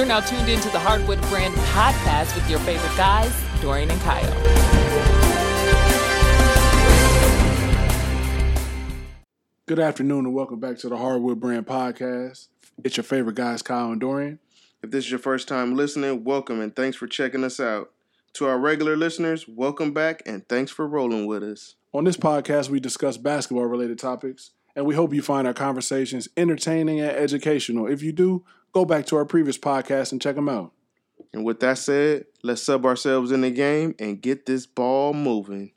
You're now tuned into the Hardwood Brand podcast with your favorite guys, Dorian and Kyle. Good afternoon and welcome back to the Hardwood Brand Podcast. It's your favorite guys, Kyle and Dorian. If this is your first time listening, welcome and thanks for checking us out. To our regular listeners, welcome back and thanks for rolling with us. On this podcast, we discuss basketball related topics, and we hope you find our conversations entertaining and educational. If you do, go back to our previous podcast and check them out. And with that said, let's sub ourselves in the game and get this ball moving.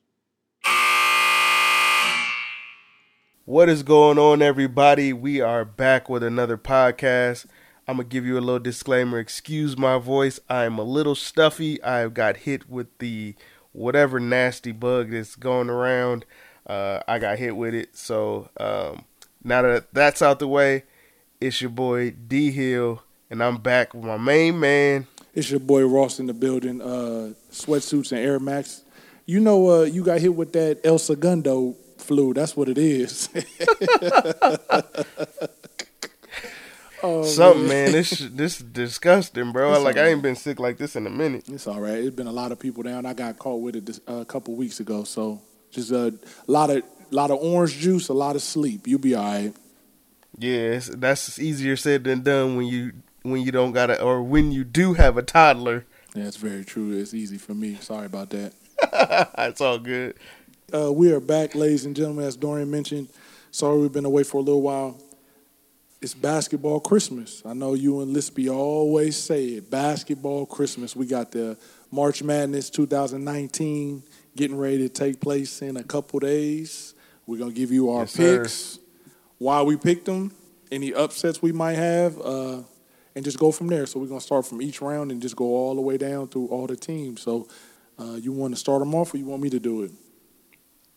What is going on, everybody? We are back with another podcast. I'm gonna give you a little disclaimer. Excuse my voice. I'm a little stuffy. I got hit with the whatever nasty bug that's going around. Uh, I got hit with it. So um, now that that's out the way, it's your boy D Hill, and I'm back with my main man. It's your boy Ross in the building, uh, sweatsuits and Air Max. You know, uh, you got hit with that El Segundo flu. That's what it is. oh, Something, man. This this disgusting, bro. It's like I ain't been sick like this in a minute. It's all right. It's been a lot of people down. I got caught with it this, uh, a couple weeks ago. So just a lot of lot of orange juice, a lot of sleep. You'll be all right. Yeah, that's easier said than done when you when you don't got to or when you do have a toddler. It's very true. It's easy for me. Sorry about that. it's all good. Uh, we are back, ladies and gentlemen, as Dorian mentioned. Sorry we've been away for a little while. It's basketball Christmas. I know you and Lispy always say it. Basketball Christmas. We got the March Madness 2019 getting ready to take place in a couple days. We're gonna give you our Yes, sir. Why we picked them, any upsets we might have, uh, and just go from there. So we're gonna start from each round and just go all the way down through all the teams. So uh, you want to start them off, or you want me to do it?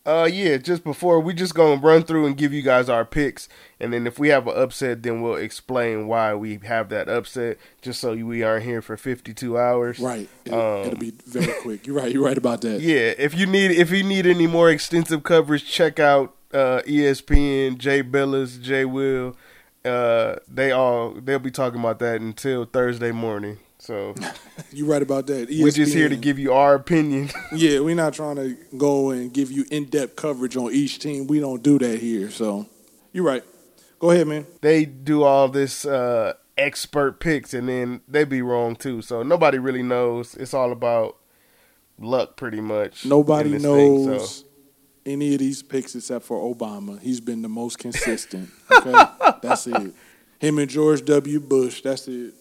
Uh, yeah. Just before we just gonna run through and give you guys our picks, and then if we have an upset, then we'll explain why we have that upset, just so we aren't here for 52 hours. Right. It, Um, it'll be very quick. You're right. You're right about that. Yeah, if you need if you need any more extensive coverage, check out uh, ESPN, Jay Bilas, Jay Will. Uh, they all they'll be talking about that until Thursday morning. So You're right about that. we're just here to give you our opinion. Yeah, we're not trying to go and give you in-depth coverage on each team. We don't do that here. So you're right. Go ahead, man. they do all this uh, expert picks, and then they be wrong too. So nobody really knows. It's all about luck, pretty much. Nobody this thing, knows so. Any of these picks except for Obama. He's been the most consistent. Okay, that's it. Him and George W. Bush. That's it.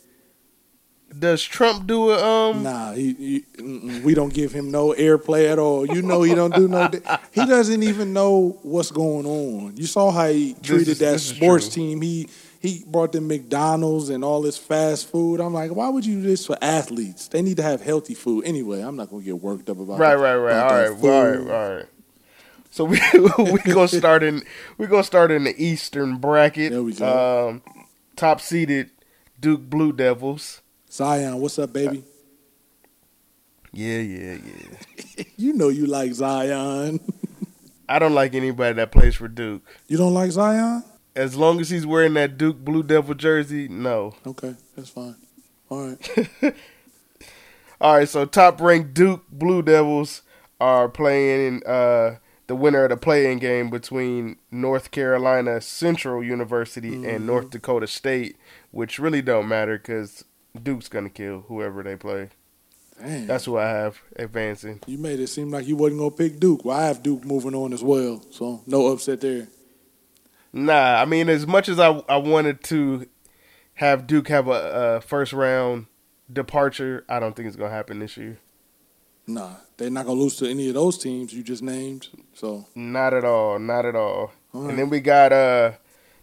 Does Trump do it? Um, Nah, he, he we don't give him no airplay at all. You know he don't do no. He doesn't even know what's going on. You saw how he treated is- that sports team. He he brought them McDonald's and all this fast food. I'm like, why would you do this for athletes? They need to have healthy food anyway. I'm not gonna get worked up about Right, that- right, right. about All right, all right, all right. So we we gonna start in we gonna start in the Eastern bracket. There we go. Um, top seeded Duke Blue Devils. Zion, what's up, baby? Yeah, yeah, yeah. You know you like Zion. I don't like anybody that plays for Duke. You don't like Zion? As long as he's wearing that Duke Blue Devil jersey, no. Okay, that's fine. All right. All right, so top ranked Duke Blue Devils are playing uh, the winner of the play-in game between North Carolina Central University Mm-hmm. and North Dakota State, which really don't matter because Duke's gonna kill whoever they play. Damn. That's who I have advancing. You made it seem like you wasn't gonna pick Duke. Well, I have Duke moving on as well, so no upset there. Nah, I mean, as much as I I wanted to have Duke have a, a first round departure, I don't think it's gonna happen this year. Nah, they're not gonna lose to any of those teams you just named. So Not at all. Not at all. All and then we got uh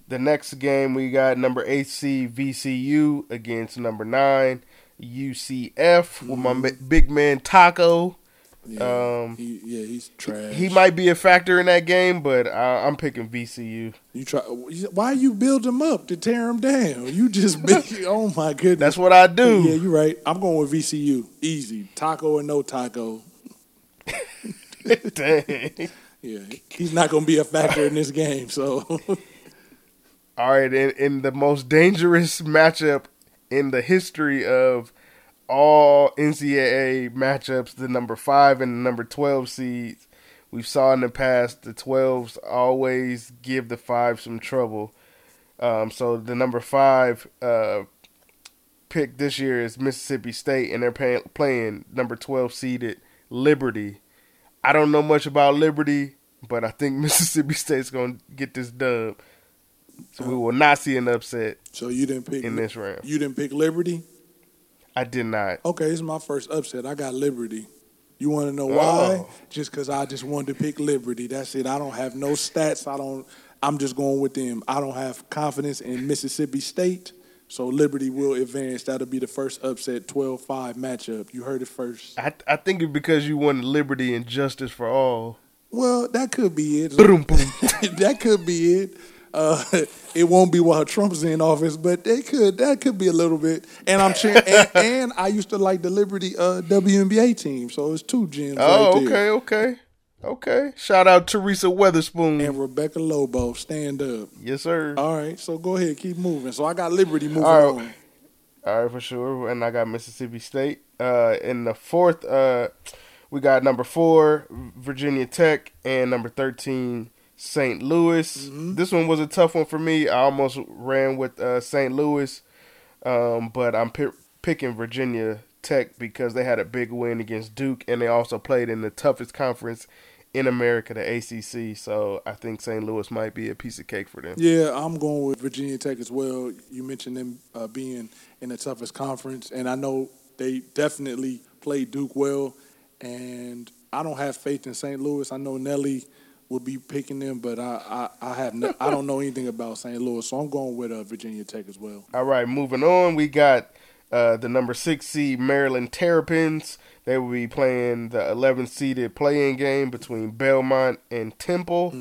the next game we got number eight seed VCU against number nine UCF with my Mm-hmm. big man Tacko. yeah, Um, he, yeah, he's trash. He might be a factor in that game, but I, I'm picking VCU. You try. Why you build him up to tear him down? You just oh my goodness. That's what I do. Yeah, you're right. I'm going with VCU. Easy. Tacko or no taco. Dang. Yeah, he's not going to be a factor in this game. So All right, in, in the most dangerous matchup in the history of all NCAA matchups, the number five and the number twelve seeds, we've saw in the past the twelves always give the five some trouble. Um, so the number five uh, pick this year is Mississippi State, and they're pay- playing number twelve seeded Liberty. I don't know much about Liberty, but I think Mississippi State's gonna get this dub. So we will not see an upset So you didn't pick in this round. You didn't pick Liberty. I did not. Okay, this is my first upset. I got Liberty. You want to know why? Oh. Just because I just wanted to pick Liberty. That's it. I don't have no stats. I don't. I'm just going with them. I don't have confidence in Mississippi State, so Liberty will advance. That'll be the first upset 12-5 matchup. You heard it first. I I think it's because you wanted liberty and justice for all. Well, that could be it. That could be it. Uh, it won't be while Trump's in office, but they could. That could be a little bit. And I'm cheering. and, and I used to like the Liberty uh, WNBA team, so it's two gems. Oh, right there. okay, okay, okay. Shout out Teresa Weatherspoon. And Rebecca Lobo, stand up. yes, sir. All right, so go ahead, keep moving. So I got Liberty moving All right. on. All right, for sure. And I got Mississippi State. Uh, in the fourth, uh, we got number four, Virginia Tech, and number 13, St. Louis. This one was a tough one for me. I almost ran with uh, St. Louis, um, but I'm pi- picking Virginia Tech because they had a big win against Duke, and they also played in the toughest conference in America, the ACC. So I think St. Louis might be a piece of cake for them. Yeah, I'm going with Virginia Tech as well. You mentioned them uh, being in the toughest conference, and I know they definitely played Duke well. And I don't have faith in St. Louis. I know Nelly will be picking them, but I I, I have no, I don't know anything about St. Louis, so I'm going with uh, Virginia Tech as well. All right, moving on, we got uh, the number six seed Maryland Terrapins. They will be playing the 11 seeded play-in game between Belmont and Temple,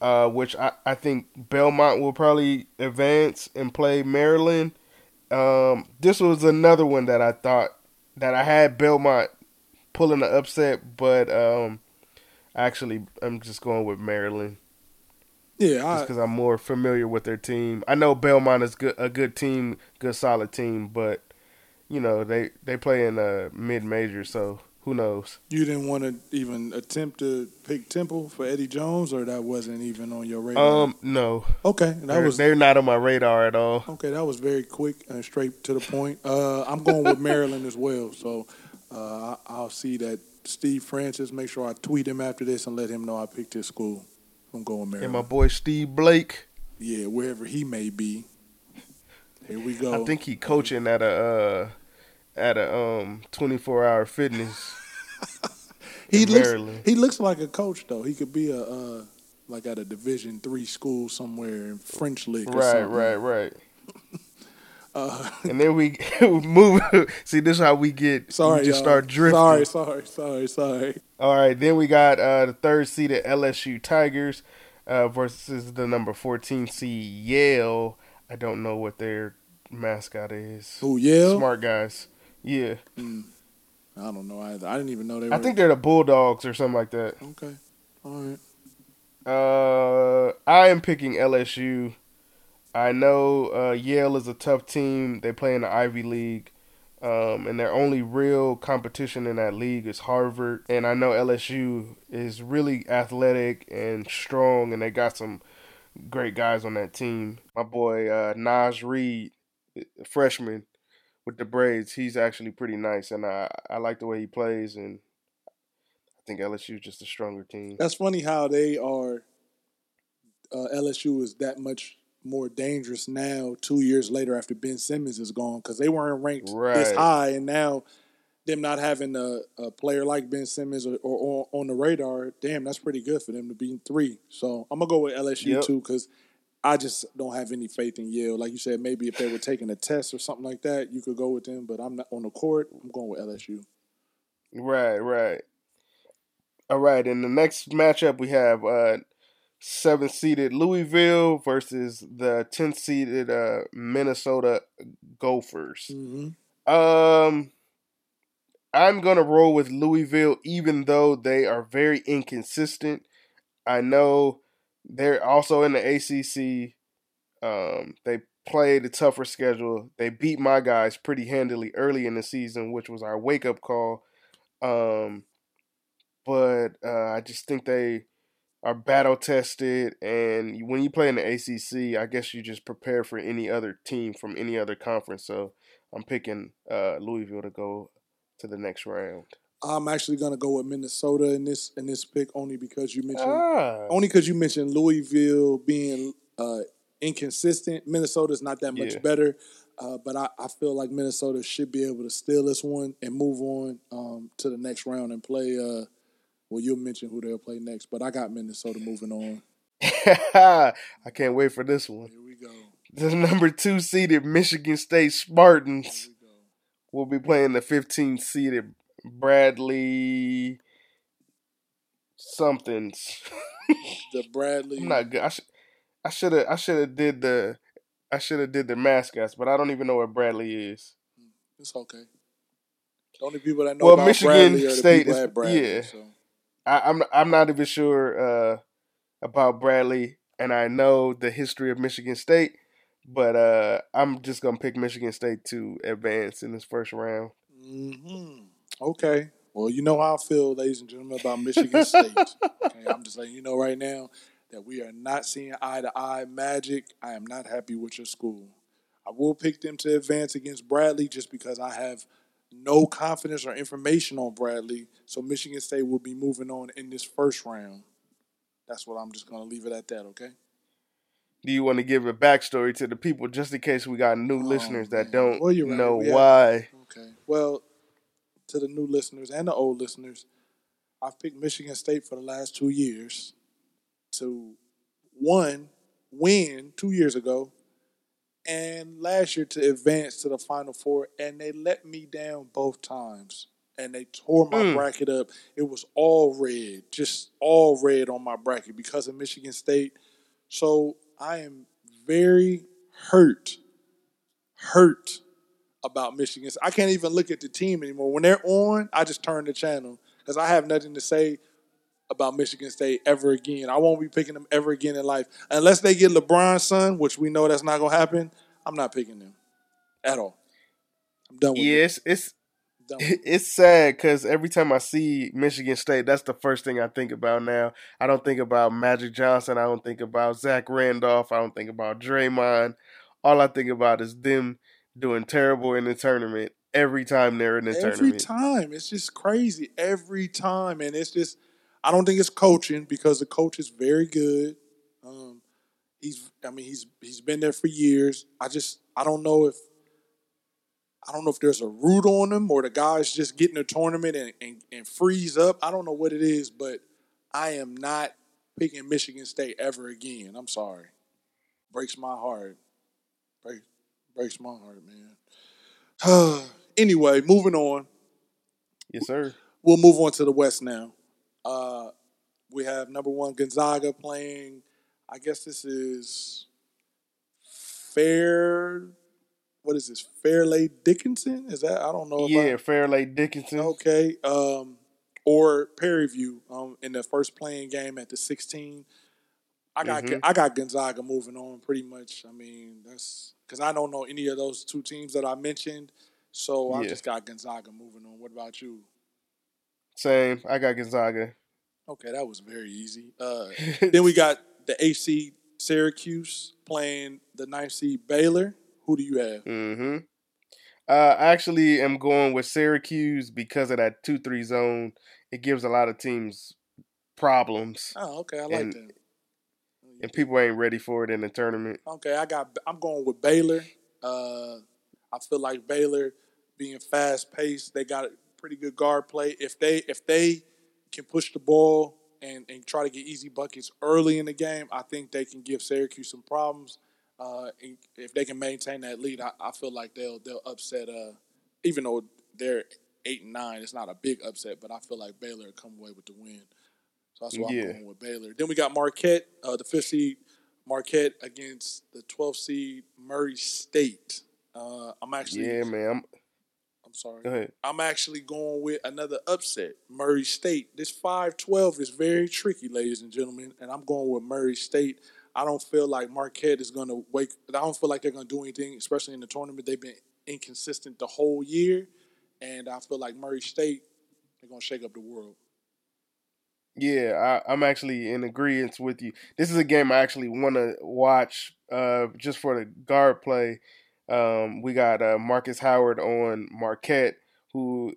uh, which I, I think Belmont will probably advance and play Maryland. Um, this was another one that I thought that I had Belmont pulling the upset, but um, actually I'm just going with Maryland Yeah, just because I'm more familiar with their team. I know Belmont is good, a good team, good solid team, but you know they they play in a mid major, so who knows? you didn't want to even attempt to pick Temple for Eddie Jones, or that wasn't even on your radar. Um, no, okay, that they're, was they're not on my radar at all. Okay, that was very quick and straight to the point. Uh, I'm going with Maryland as well, so uh, I- I'll see that Steve Francis. Make sure I tweet him after this and let him know I picked his school. I'm going Maryland. And my boy Steve Blake, yeah, wherever he may be. Here we go. I think he coaching at a uh, at a um 24 hour fitness. he looks Maryland. he looks like a coach though. He could be a uh, like at a Division three school somewhere in French League. Or Right, something. right, right. Uh, And then we move. See, this is how we get. sorry, we just y'all. start drifting. Sorry, sorry, sorry, sorry. All right, then we got uh, the third seeded LSU Tigers uh, versus the number 14 seed Yale. I don't know what their mascot is. Who Yale? Smart guys. Yeah. I don't know either. I didn't even know they were. I think they're the Bulldogs or something like that. okay. All right. Uh, I am picking LSU. I know uh, Yale is a tough team. They play in the Ivy League. Um, and their only real competition in that league is Harvard. And I know LSU is really athletic and strong, and they got some great guys on that team. My boy uh, Naz Reid, freshman with the braids, he's actually pretty nice, and I I like the way he plays, and I think LSU is just a stronger team. That's funny how they are. Uh, LSU is that much more dangerous now, two years later after Ben Simmons is gone, because they weren't ranked this high, and now them not having a, a player like Ben Simmons or, or, or on the radar, damn, that's pretty good for them to be in three. So I'm gonna go with LSU Yep. too, because I just don't have any faith in Yale. Like you said, maybe if they were taking a test or something like that, you could go with them. But I'm not on the court. I'm going with LSU. Right, right. All right, in the next matchup we have uh seven seeded Louisville versus the ten seeded uh Minnesota Gophers. Mm-hmm. Um I'm gonna roll with Louisville even though they are very inconsistent. I know they're also in the ACC. Um they played a tougher schedule. They beat my guys pretty handily early in the season, which was our wake up call. Um, but uh, I just think they are battle tested, and when you play in the ACC, I guess you just prepare for any other team from any other conference. So I'm picking uh, Louisville to go to the next round. I'm actually gonna go with Minnesota in this in this pick only because you mentioned Ah, only because you mentioned Louisville being uh, inconsistent. Minnesota's not that much Yeah. better, uh, but I, I feel like Minnesota should be able to steal this one and move on um, to the next round and play. Uh, well, you'll mention who they'll play next, but I got Minnesota moving on. I can't wait for this one. Here we go. The number two seeded Michigan State Spartans will be playing the 15 seeded Bradley somethings. The Bradley. I'm not good. I should I should have I should have did the I should have did the mascots, but I don't even know where Bradley is. It's okay. The only people that know Well, about Michigan Bradley State is- Bradley. yeah. So. I, I'm I'm not even sure uh, about Bradley, and I know the history of Michigan State, but uh, I'm just gonna pick Michigan State to advance in this first round. hmm Okay. Well, you know how I feel, ladies and gentlemen, about Michigan State. Okay, I'm just letting you know right now that we are not seeing eye to eye magic. I am not happy with your school. I will pick them to advance against Bradley just because I have no confidence or information on Bradley. So Michigan State will be moving on in this first round. That's what I'm just going to leave it at that, okay? Do you want to give a backstory to the people, just in case we got new oh, listeners that man. don't Well, right. know We have- why? Okay. Well, to the new listeners and the old listeners, I've picked Michigan State for the last two years to one win two years ago, and last year to advance to the Final Four, and they let me down both times. And they tore my Mm. bracket up. It was all red, just all red on my bracket because of Michigan State. So I am very hurt, hurt about Michigan. I can't even look at the team anymore. When they're on, I just turn the channel because I have nothing to say about Michigan State ever again. I won't be picking them ever again in life unless they get LeBron's son, which we know that's not gonna happen. I'm not picking them at all. I'm done with it. Yes, it's Done it's sad because every time I see Michigan State, that's the first thing I think about now. I don't think about Magic Johnson. I don't think about Zach Randolph. I don't think about Draymond. All I think about is them doing terrible in the tournament every time they're in the Every tournament. Every time. It's just crazy. Every time. And it's just I don't think it's coaching because the coach is very good. Um, he's I mean he's he's been there for years. I just I don't know if I don't know if there's a root on him or the guy's just getting a tournament and, and, and freeze up. I don't know what it is, but I am not picking Michigan State ever again. I'm sorry. Breaks my heart. Break, breaks my heart, man. anyway, moving on. Yes, sir. We'll move on to the West now. Uh, we have number one Gonzaga playing. I guess this is Fair. What is this? Fairleigh Dickinson? Is that? I don't know. If Yeah, Fairleigh Dickinson. Okay. Um, or Prairie View. Um, in the first play-in game at the 16. I got Mhm. I got Gonzaga moving on pretty much. I mean that's because I don't know any of those two teams that I mentioned, so I Yeah. just got Gonzaga moving on. What about you? Same. I got Gonzaga. Okay, that was very easy. Uh, then we got the AC Syracuse playing the ninth seed Baylor. Who do you have? Mm-hmm. Uh, I actually am going with Syracuse because of that two three zone. It gives a lot of teams problems, Oh, okay, I like And- that. And people ain't ready for it in the tournament. Okay, I got. I'm going with Baylor. Uh, I feel like Baylor, being fast paced, they got pretty good guard play. If they if they can push the ball and and try to get easy buckets early in the game, I think they can give Syracuse some problems. Uh, if they can maintain that lead, I, I feel like they'll they'll upset. Uh, even though they're eight and nine, it's not a big upset, but I feel like Baylor come away with the win. That's why Yeah. I'm going with Baylor. Then we got Marquette, uh, the fifth seed Marquette against the 12th seed Murray State. Uh, I'm actually, Yeah, man. I'm, I'm sorry. go ahead. I'm actually going with another upset, Murray State. This 5-12 is very tricky, ladies and gentlemen, and I'm going with Murray State. I don't feel like Marquette is going to wake. I don't feel like they're going to do anything, especially in the tournament. They've been inconsistent the whole year, and I feel like Murray State they're going to shake up the world. Yeah, I, am actually in agreement with you. This is a game I actually want to watch uh, just for the guard play. Um, we got uh, Marcus Howard on Marquette, who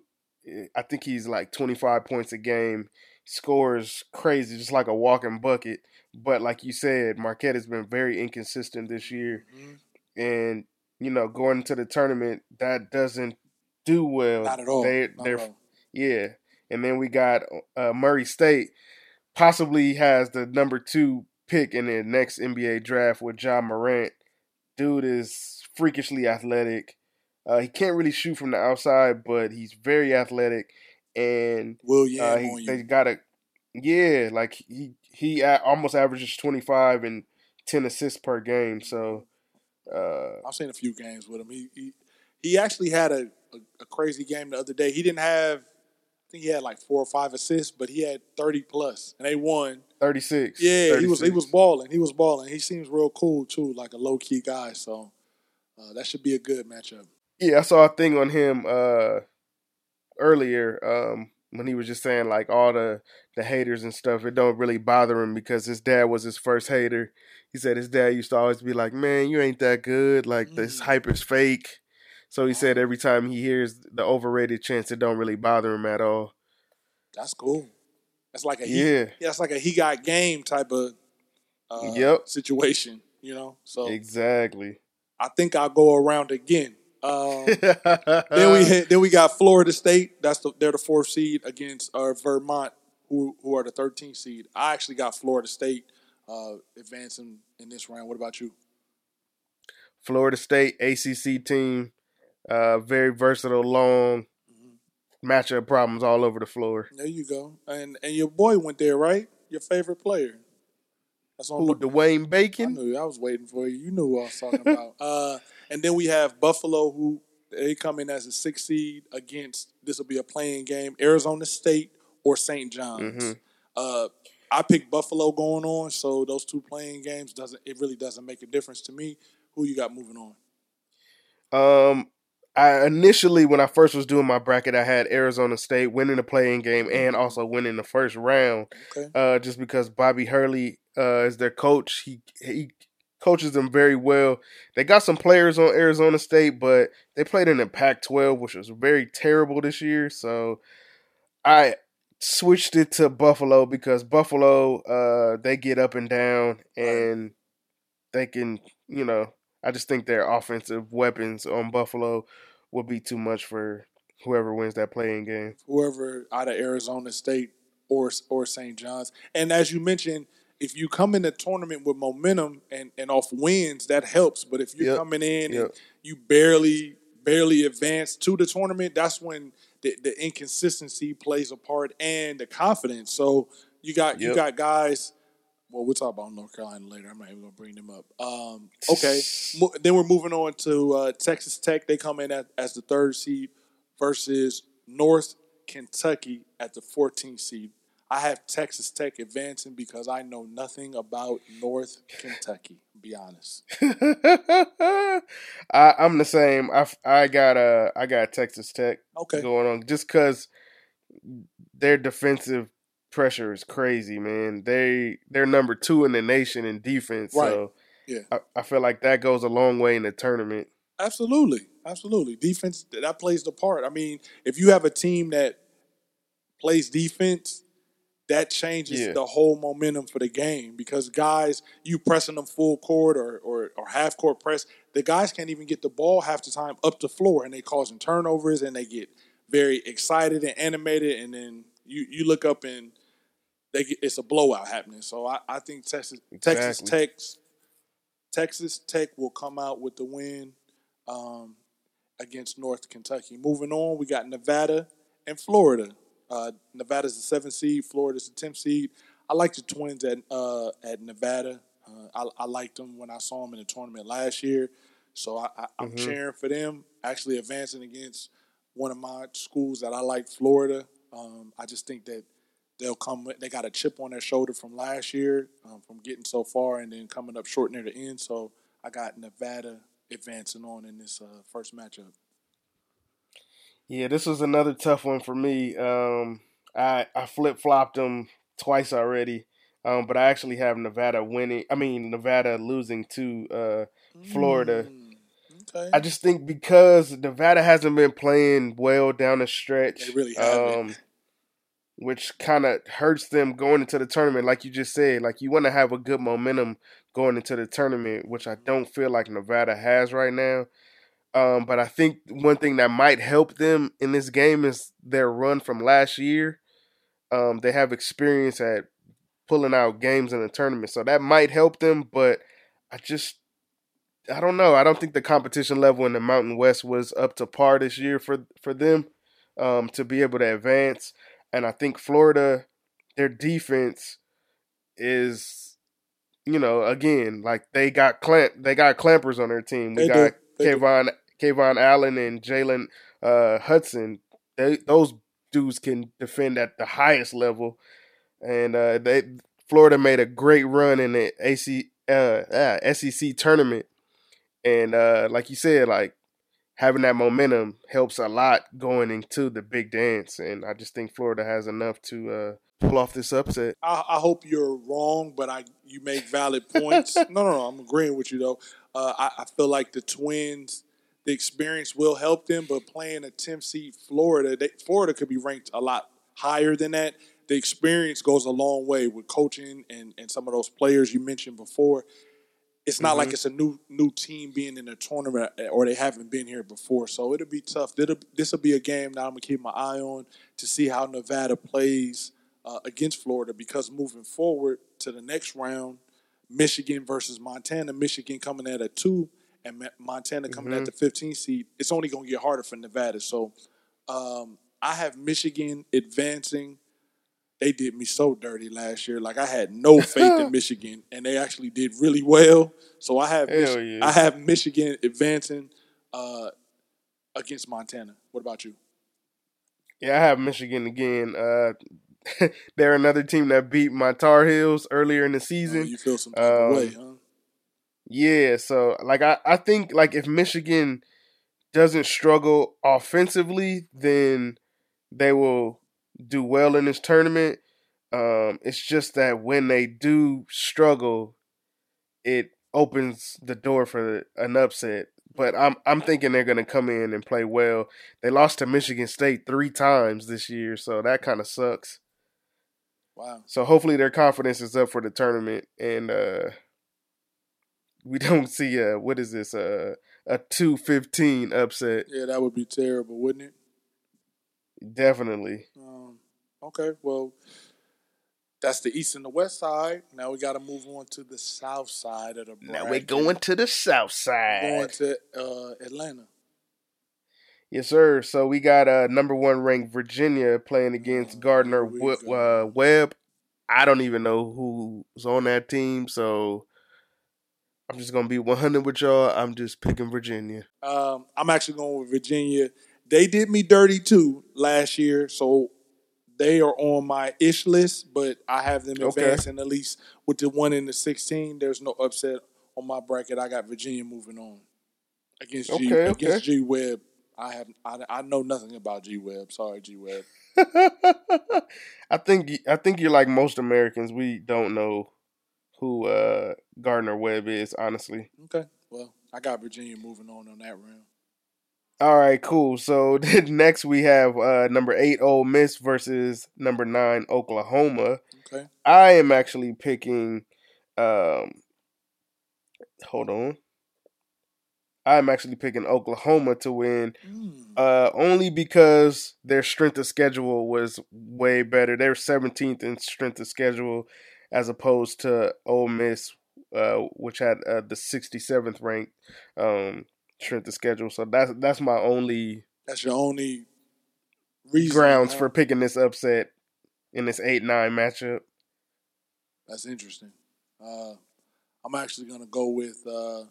eh, I think he's like 25 points a game, scores crazy, just like a walking bucket. But like you said, Marquette has been very inconsistent this year, mm-hmm. and you know going into the tournament that doesn't do well. Not at all. They, Not they're, at all. yeah, and then we got uh, Murray State, possibly has the number two pick in the next NBA draft with Ja Morant. Dude is freakishly athletic. Uh, he can't really shoot from the outside, but he's very athletic. And Will yeah, uh, he, they got a yeah, like he he almost averages twenty five and ten assists per game. So uh, I've seen a few games with him. He he, he actually had a, a, a crazy game the other day. He didn't have think he had like four or five assists, but he had thirty plus, and they won. Thirty six. Yeah, 36. he was he was balling. He was balling. He seems real cool too, like a low key guy. So uh, that should be a good matchup. Yeah, I saw a thing on him uh, earlier um, when he was just saying like all the the haters and stuff. It don't really bother him because his dad was his first hater. He said his dad used to always be like, "Man, you ain't that good. Like mm. this hype is fake." So he said every time he hears the overrated chants, it don't really bother him at all. That's cool. That's like a he, yeah. That's like a he got game type of uh, yep. situation. You know. So exactly. I think I'll go around again. Um, then we hit, then we got Florida State. That's the, they're the fourth seed against uh, Vermont, who who are the 13th seed. I actually got Florida State uh, advancing in this round. What about you? Florida State ACC team, uh, very versatile, long matchup problems all over the floor. There you go. And and your boy went there, right? Your favorite player. That's on Who, Dwayne Bacon? I knew I was waiting for you. You knew what I was talking about. Uh, and then we have Buffalo, who they come in as a six seed against. This will be a play-in game. Arizona State or St. John's. Mm-hmm. Uh, I picked Buffalo going on, so those two play-in games doesn't. It really doesn't make a difference to me. Who you got moving on? Um, I initially when I first was doing my bracket, I had Arizona State winning the play-in game and mm-hmm. also winning the first round. Okay. Uh, just because Bobby Hurley uh, is their coach, he he coaches them very well. They got some players on Arizona State, but they played in the Pac-12, which was very terrible this year. So I switched it to Buffalo because Buffalo uh, they get up and down and they can you know I just think their offensive weapons on Buffalo would be too much for whoever wins that play-in game. Whoever out of Arizona State or or St. John's. And as you mentioned, if you come in the tournament with momentum and, and off wins, that helps. But if you're yep. coming in yep. and you barely barely advance to the tournament, that's when the, the inconsistency plays a part and the confidence. So you got yep. you got guys well, we'll talk about North Carolina later. I'm not even going to bring them up. Um, okay, then we're moving on to uh, Texas Tech. They come in at, as the third seed versus North Kentucky at the 14th seed. I have Texas Tech advancing because I know nothing about North Kentucky. Be honest. I, am the same. I, I got uh I got Texas Tech okay. going on just because their defensive pressure is crazy, man. They they're number two in the nation in defense. Right. So yeah, I, I, feel like that goes a long way in the tournament. Absolutely, absolutely. Defense that plays the part. I mean, if you have a team that plays defense, that changes yeah. the whole momentum for the game because guys, you pressing them full court or, or or half court press, the guys can't even get the ball half the time up the floor, and they causing turnovers, and they get very excited and animated, and then you you look up and they get, it's a blowout happening. So I, I think Texas exactly. Texas Tech Texas Tech will come out with the win um, against North Kentucky. Moving on, we got Nevada and Florida. Uh, Nevada's the seventh seed, Florida's the tenth seed. I like the Twins at uh, at Nevada. Uh, I, I, liked them when I saw them in the tournament last year, so I, am mm-hmm. cheering for them. Actually, advancing against one of my schools that I like, Florida. Um, I just think that they'll come. They got a chip on their shoulder from last year, um, from getting so far, and then coming up short near the end. So I got Nevada advancing on in this uh, first matchup. Yeah, this was another tough one for me. Um, I I flip flopped them twice already, um, but I actually have Nevada winning. I mean Nevada losing to uh, Florida. Mm, okay. I just think because Nevada hasn't been playing well down the stretch, They really haven't. um, which kind of hurts them going into the tournament. Like you just said, like you want to have a good momentum going into the tournament, which I don't feel like Nevada has right now. Um, but I think one thing that might help them in this game is their run from last year. Um, they have experience at pulling out games in the tournament, so that might help them. But I just I don't know. I don't think the competition level in the Mountain West was up to par this year for for them um, to be able to advance. And I think Florida, their defense is, you know, again like they got clamp they got clampers on their team. We They got do. KeVaughn KeVaughn Allen and Jalen uh, Hudson. They, those dudes can defend at the highest level, and uh, they Florida made a great run in the AC uh, uh, SEC tournament, and uh, like you said, like having that momentum helps a lot going into the big dance, and I just think Florida has enough to uh, pull off this upset. I, I hope you're wrong, but I you make valid points. no, no, no. I'm agreeing with you though. Uh, I, I feel like the Twins, the experience will help them, but playing a 10th seed Florida, they, Florida could be ranked a lot higher than that. The experience goes a long way with coaching and, and some of those players you mentioned before. It's not like it's a new new team being in a tournament uh, or they haven't been here before, so it'll be tough. This will be a game that I'm gonna keep my eye on to see how Nevada plays uh, against Florida because moving forward to the next round, Michigan versus Montana, Michigan coming at a two, and Montana coming at the 15 seed. It's only going to get harder for Nevada. So um, I have Michigan advancing. They did me so dirty last year. Like I had no faith in Michigan, and they actually did really well. So I have Mich- yeah. I have Michigan advancing uh, against Montana. What about you? Yeah, I have Michigan again. Uh, they're another team that beat my Tar Heels earlier in the Oh, season. you feel some Um, way, huh? Yeah, so like I, I think like if Michigan doesn't struggle offensively, then they will do well in this tournament. Um, it's just that when they do struggle, it opens the door for an upset. But I'm I'm thinking they're gonna come in and play well. They lost to Michigan State three times this year, so that kind of sucks. Wow. So hopefully their confidence is up for the tournament and uh we don't see a what is this uh, a 215 upset. Yeah, that would be terrible, wouldn't it? Definitely. Um, okay, well, that's the east and the west side. Now we got to move on to the south side of the bracket. Now we're going to the south side. going to uh, Atlanta. Yes, sir. So we got uh number one ranked Virginia playing against Oh, Gardner we uh, Webb. I don't even know who's on that team, so I'm just gonna be 100 with y'all. I'm just picking Virginia. Um, I'm actually going with Virginia. They did me dirty too last year, so they are on my ish list, but I have them Okay. advancing at least with the one in the 16. There's no upset on my bracket. I got Virginia moving on against G Okay, against okay. G Webb. I have I, I know nothing about G Webb. Sorry, G Webb. I think I think you're like most Americans. We don't know who uh Gardner Webb is, honestly. Okay, well I got Virginia moving on on that round. All right, cool. So next we have uh number eight Ole Miss versus number nine Oklahoma. Okay, I am actually picking. Um, hold on. I'm actually picking Oklahoma to win, uh, only because their strength of schedule was way better. They're 17th in strength of schedule, as opposed to Ole Miss, uh, which had uh, the 67th ranked um, strength the schedule. So that's that's my only that's your only reason grounds huh? for picking this upset in this eight nine matchup. That's interesting. Uh, I'm actually gonna go with uh,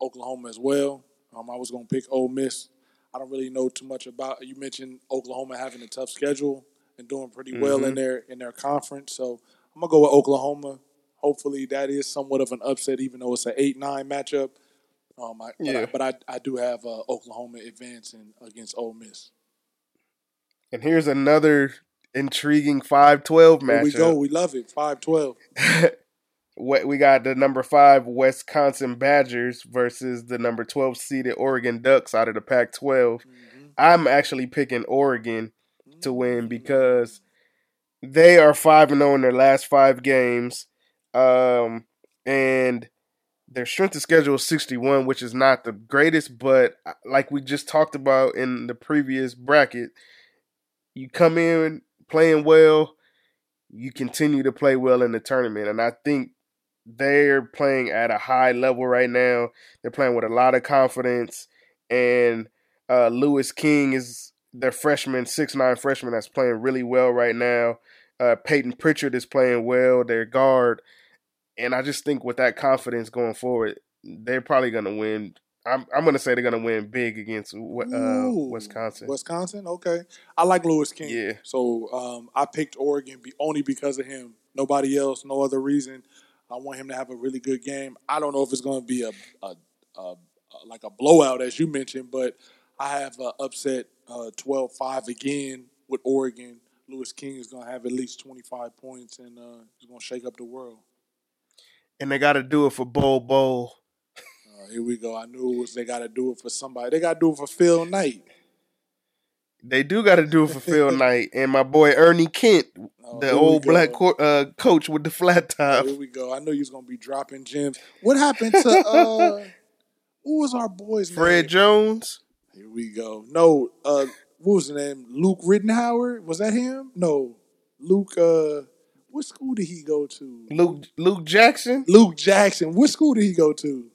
Oklahoma as well. Um, I was gonna pick Ole Miss. I don't really know too much about. You mentioned Oklahoma having a tough schedule and doing pretty well in their in their conference. So I'm gonna go with Oklahoma. Hopefully that is somewhat of an upset, even though it's an eight nine matchup. Um, I, Yeah. but, I, but I I do have uh, Oklahoma advancing against Ole Miss. And here's another intriguing 5-12 Here we go. We love it. Five twelve. What we got the number five Wisconsin Badgers versus the number twelve seeded Oregon Ducks out of the Pac 12 I'm actually picking Oregon to win because they are five and zero in their last five games, um, and their strength of schedule is sixty one, which is not the greatest, but uh, like we just talked about in the previous bracket, you come in playing well, you continue to play well in the tournament, and I think they're playing at a high level right now. They're playing with a lot of confidence, and uh, Louis King is their freshman, six nine freshman that's playing really well right now. Uh, Payton Pritchard is playing well, their guard, and I just think with that confidence going forward, they're probably going to win. I'm I'm going to say they're going to win big against uh, Wisconsin. Wisconsin, okay. I like Louis King. Yeah. So um, I picked Oregon be, only because of him. Nobody else, no other reason. I want him to have a really good game. I don't know if it's going to be a, a, a, like a blowout as you mentioned, but I have uh, upset uh, 12-5 again with Oregon. Louis King is going to have at least 25 points and uh, he's going to shake up the world. And they got to do it for Bo Bo. Uh, here we go. I knew it was they got to do it for somebody. They got to do it for Phil Knight. They do got to do it for Phil Knight and my boy Ernie Kent, Oh, the old black co- uh, coach with the flat top. Here we go. I knew you was gonna be dropping gems. What happened to uh who was our boy's Fred name? Jones. Here we go. No, uh what was the name? Luke Ridnour? Was that him? No. Luke uh what school did he go to? Luke Luke Jackson. Luke Jackson. What school did he go to?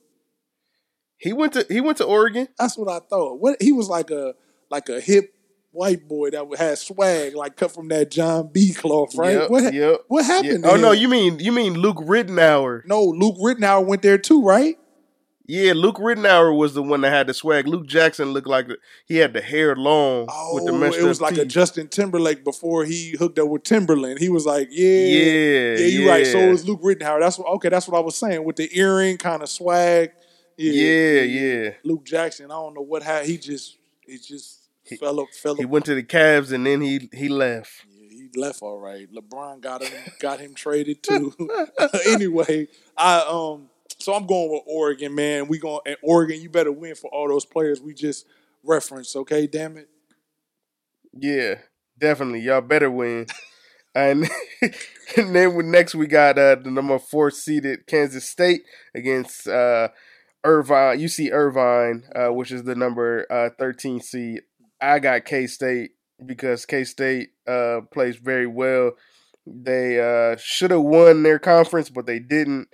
He went to he went to Oregon. That's what I thought. What he was like a like a hip white boy that had swag, like cut from that Jon B. cloth, right? Yep, what, yep, what happened? to Oh no, him? you mean you mean Luke Ridnour? no, Luke Ridnour went there too, right? Yeah, Luke Ridnour was the one that had the swag. Luke Jackson looked like he had the hair long Oh, with the messed it was like a. Justin Timberlake before he hooked up with Timbaland. He was like, yeah, yeah, yeah, you're right. So yeah. it was Luke Ridnour. That's what, okay. That's what I was saying with the earring kind of swag. yeah, yeah. yeah. Luke Jackson. I don't know what had he just he just fell up fell He up. went to the Cavs and then he he left. Yeah, he left all right. LeBron got him got him traded too. anyway, I um so I'm going with Oregon, man. We going and Oregon. You better win for all those players we just referenced. Okay, damn it. Yeah, definitely. Y'all better win. and and then next we got uh, the number four seeded Kansas State against uh, Irvine. UC Irvine, uh, which is the number uh, thirteen seed. I got K State because K State uh, plays very well. They uh, should have won their conference, but they didn't.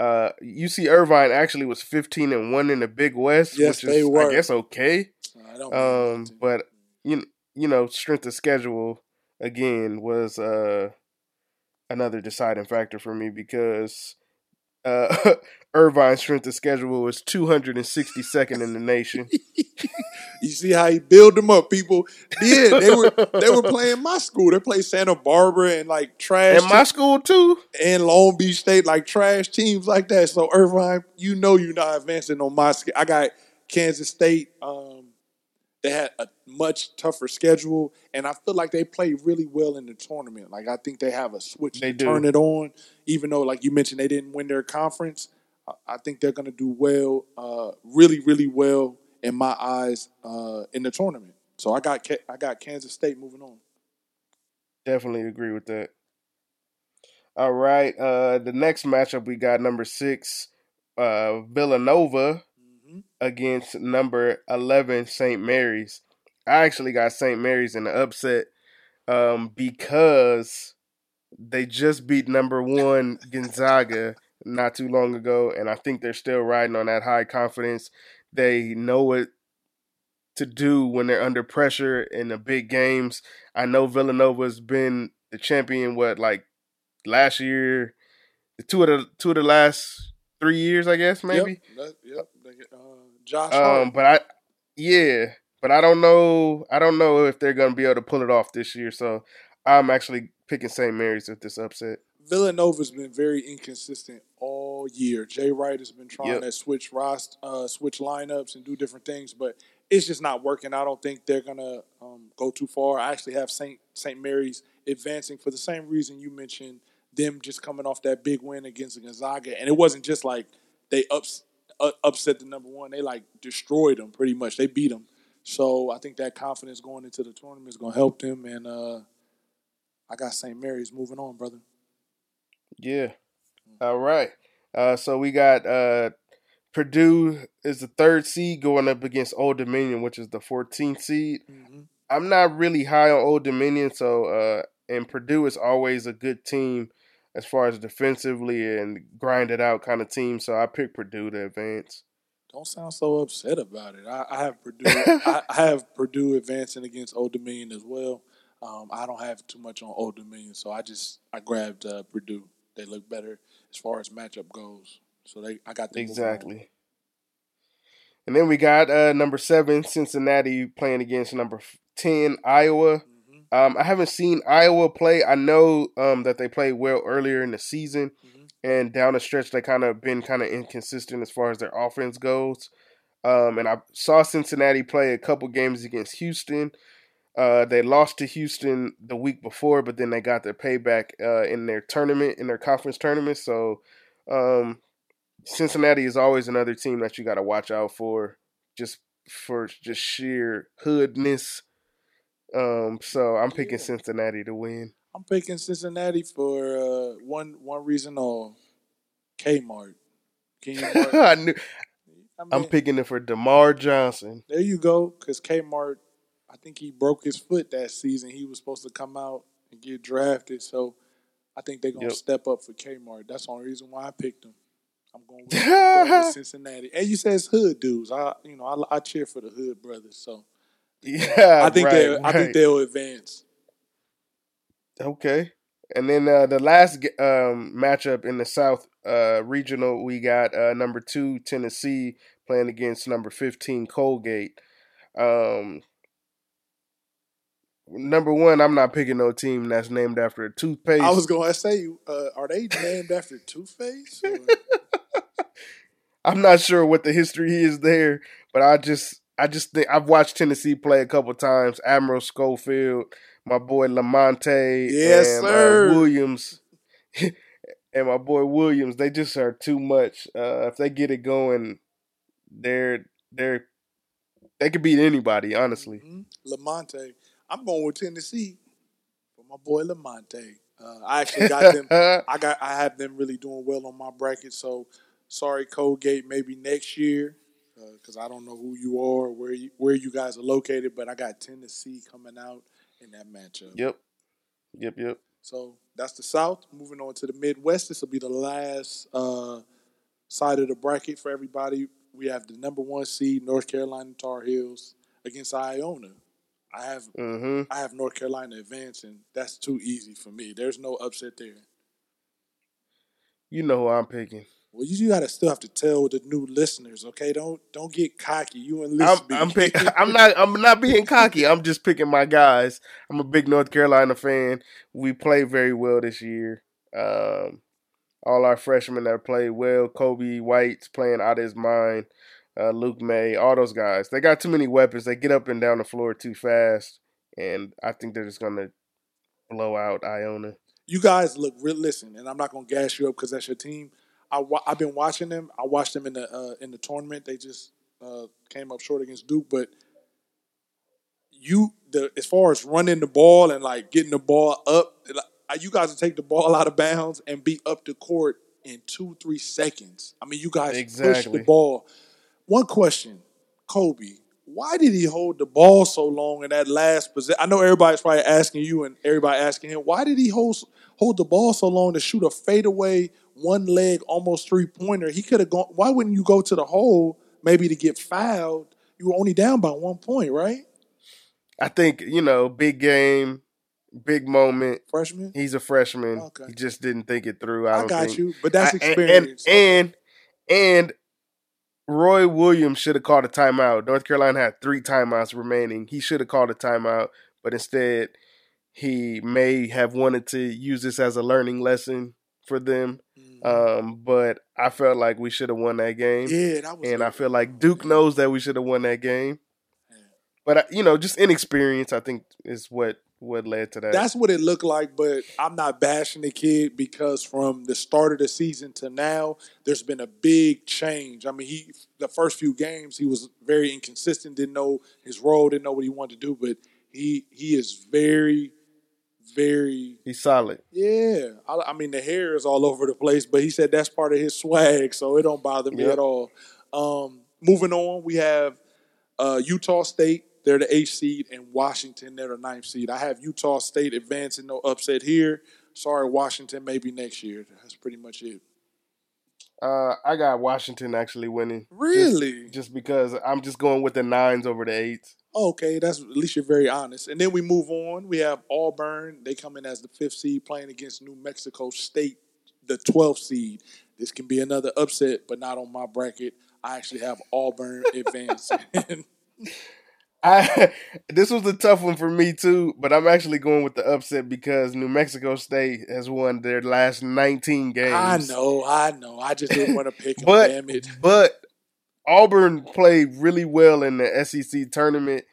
Uh, UC Irvine actually was fifteen and one in the Big West, Yes, which they is were. I guess okay. I don't. Um, but you you know, strength of schedule again was uh another deciding factor for me because uh Irvine's strength of schedule was 262nd in the nation. You see how he build them up, people. Yeah, they were they were playing my school. They played Santa Barbara and like trash and my school too. and Long Beach State, like trash teams like that. So Irvine, you know you're not advancing on my schedule. I got Kansas State. Um, they had a much tougher schedule, and I feel like they play really well in the tournament. Like I think they have a switch They to do. turn it on, even though, like you mentioned, they didn't win their conference. I- I think they're going to do well, uh, really, really well in my eyes uh, in the tournament. So I got I got Kansas State moving on. Definitely agree with that. All right, uh the next matchup we got number 6 uh Villanova. Against number 11 St. Mary's. I actually got St. Mary's in the upset um, because they just beat number one Gonzaga not too long ago, and I think they're still riding on that high confidence. They know what to do when they're under pressure in the big games. I know Villanova's been the champion. What like last year, the two of the two of the last three years, I guess maybe. Yep. That, yep. Uh, Josh Hart. Um, but I, yeah, but I don't know. I don't know if they're gonna be able to pull it off this year. So I'm actually picking St. Mary's with this upset. Villanova's been very inconsistent all year. Jay Wright has been trying Yep. to switch rost, uh, switch lineups and do different things, but it's just not working. I don't think they're gonna um, go too far. I actually have Saint Saint Mary's advancing for the same reason you mentioned them just coming off that big win against Gonzaga, and it wasn't just like they ups, upset the number one. They like destroyed them pretty much. They beat them. So I think that confidence going into the tournament is gonna help them. And uh, I got St. Mary's moving on, brother. Yeah. All right. Uh, so we got uh, Purdue is the third seed going up against Old Dominion, which is the 14th seed. Mm-hmm. I'm not really high on Old Dominion, so uh, and Purdue is always a good team as far as defensively and grind it out kind of team. So I picked Purdue to advance. Don't sound so upset about it. I, I have Purdue. I, I have Purdue advancing against Old Dominion as well. Um, I don't have too much on Old Dominion, so I just I grabbed uh, Purdue. They look better as far as matchup goes. So they I got them. Exactly. And then we got uh, number seven, Cincinnati playing against number ten, Iowa. Um, I haven't seen Iowa play. I know um, that they played well earlier in the season, mhm. and down the stretch they kind of been kind of inconsistent as far as their offense goes. Um, and I saw Cincinnati play a couple games against Houston. Uh, they lost to Houston the week before, but then they got their payback uh, in their tournament, in their conference tournament. So um, Cincinnati is always another team that you got to watch out for, just for just sheer hoodness. Um, so I'm picking Yeah. Cincinnati to win. I'm picking Cincinnati for uh, one one reason or Kmart. Kmart. I knew, I I'm mean, picking it for Demar Johnson. There you go, because Kmart. I think he broke his foot that season. He was supposed to come out and get drafted, so I think they're gonna Yep. step up for Kmart. That's the only reason why I picked him. I'm going with, I'm going with Cincinnati. And you said it's hood dudes. I you know I, I cheer for the hood brothers, so Yeah, I think right, they I think right. they'll advance. Okay. And then uh, the last um, matchup in the South uh, Regional, we got uh, number two Tennessee playing against number fifteen Colgate. Um, number one, I'm not picking no team that's named after a toothpaste. I was going to say, uh, are they named after toothpaste? Or? I'm not sure what the history is there, but I just I just think I've watched Tennessee play a couple times. Admiral Schofield, my boy Lamonte, Yes, and sir. Uh, Williams, and my boy Williams. They just are too much. Uh, if they get it going, they're they're they could beat anybody. Honestly, Mhm. Lamonte. I'm going with Tennessee for my boy Lamonte. Uh, I actually got them. I got I have them really doing well on my bracket. So sorry, Colgate, maybe next year because I don't know who you are, where you, where you guys are located, but I got Tennessee coming out in that matchup. yep, yep, yep. So that's the South. Moving on to the Midwest, this will be the last uh, side of the bracket for everybody. We have the number one seed, North Carolina Tar Heels, against Iona. I have hmm I have North Carolina advancing. That's too easy for me. There's no upset there. You know who I'm picking. Well, you, got to still have to tell the new listeners, okay? Don't don't get cocky. You and I'm I'm, pick, I'm not I'm not being cocky. I'm just picking my guys. I'm a big North Carolina fan. We played very well this year. Um, all our freshmen that played well. Coby White's playing out of his mind. Uh, Luke Maye, all those guys. They got too many weapons. They get up and down the floor too fast, and I think they're just gonna blow out Iona. you guys look real. Listen, and I'm not gonna gas you up because that's your team. I wa- I've been watching them. I watched them in the uh, in the tournament. They just uh, came up short against Duke, but you the as far as running the ball and like getting the ball up, like, you guys take the ball out of bounds and be up the court in two three seconds. I mean, you guys push the ball. One question, Coby. Why did he hold the ball so long in that last position? I know everybody's probably asking you and everybody asking him, why did he hold hold the ball so long to shoot a fadeaway, one leg, almost three pointer? He could have gone. Why wouldn't you go to the hole maybe to get fouled? You were only down by one point, right? I think you know, big game, big moment. Freshman. He's a freshman. Okay. He just didn't think it through. I, I got think. you, but that's I- experience. And, and and Roy Williams should have called a timeout. North Carolina had three timeouts remaining. He should have called a timeout, but instead he may have wanted to use this as a learning lesson for them. Um, but I felt like we should have won that game, yeah, that was. and I feel like Duke knows that we should have won that game. Yeah. But you know, just inexperience, I think, is what what led to that. That's what it looked like, but I'm not bashing the kid because from the start of the season to now, there's been a big change. I mean, he the first few games he was very inconsistent, didn't know his role, didn't know what he wanted to do, but he he is very, very He's solid. yeah. I, I mean, the hair is all over the place, but he said that's part of his swag, so it don't bother me Yep. at all. Um, moving on, we have uh, Utah State. They're the eighth seed, and Washington. They're the ninth seed. I have Utah State advancing, no upset here. Sorry, Washington. Maybe next year. That's pretty much it. Uh, I got Washington actually winning. Just- Really? Just, because I'm just going with the nines over the eights. Okay, that's at least you're very honest. And then we move on. We have Auburn. They come in as the fifth seed, playing against New Mexico State, the 12th seed. This can be another upset, but not on my bracket. I actually have Auburn advancing. I this was a tough one for me too, but I'm actually going with the upset because New Mexico State has won their last 19 games. I know, I know. I just didn't want to pick them. But damn it. but Auburn played really well in the SEC tournament,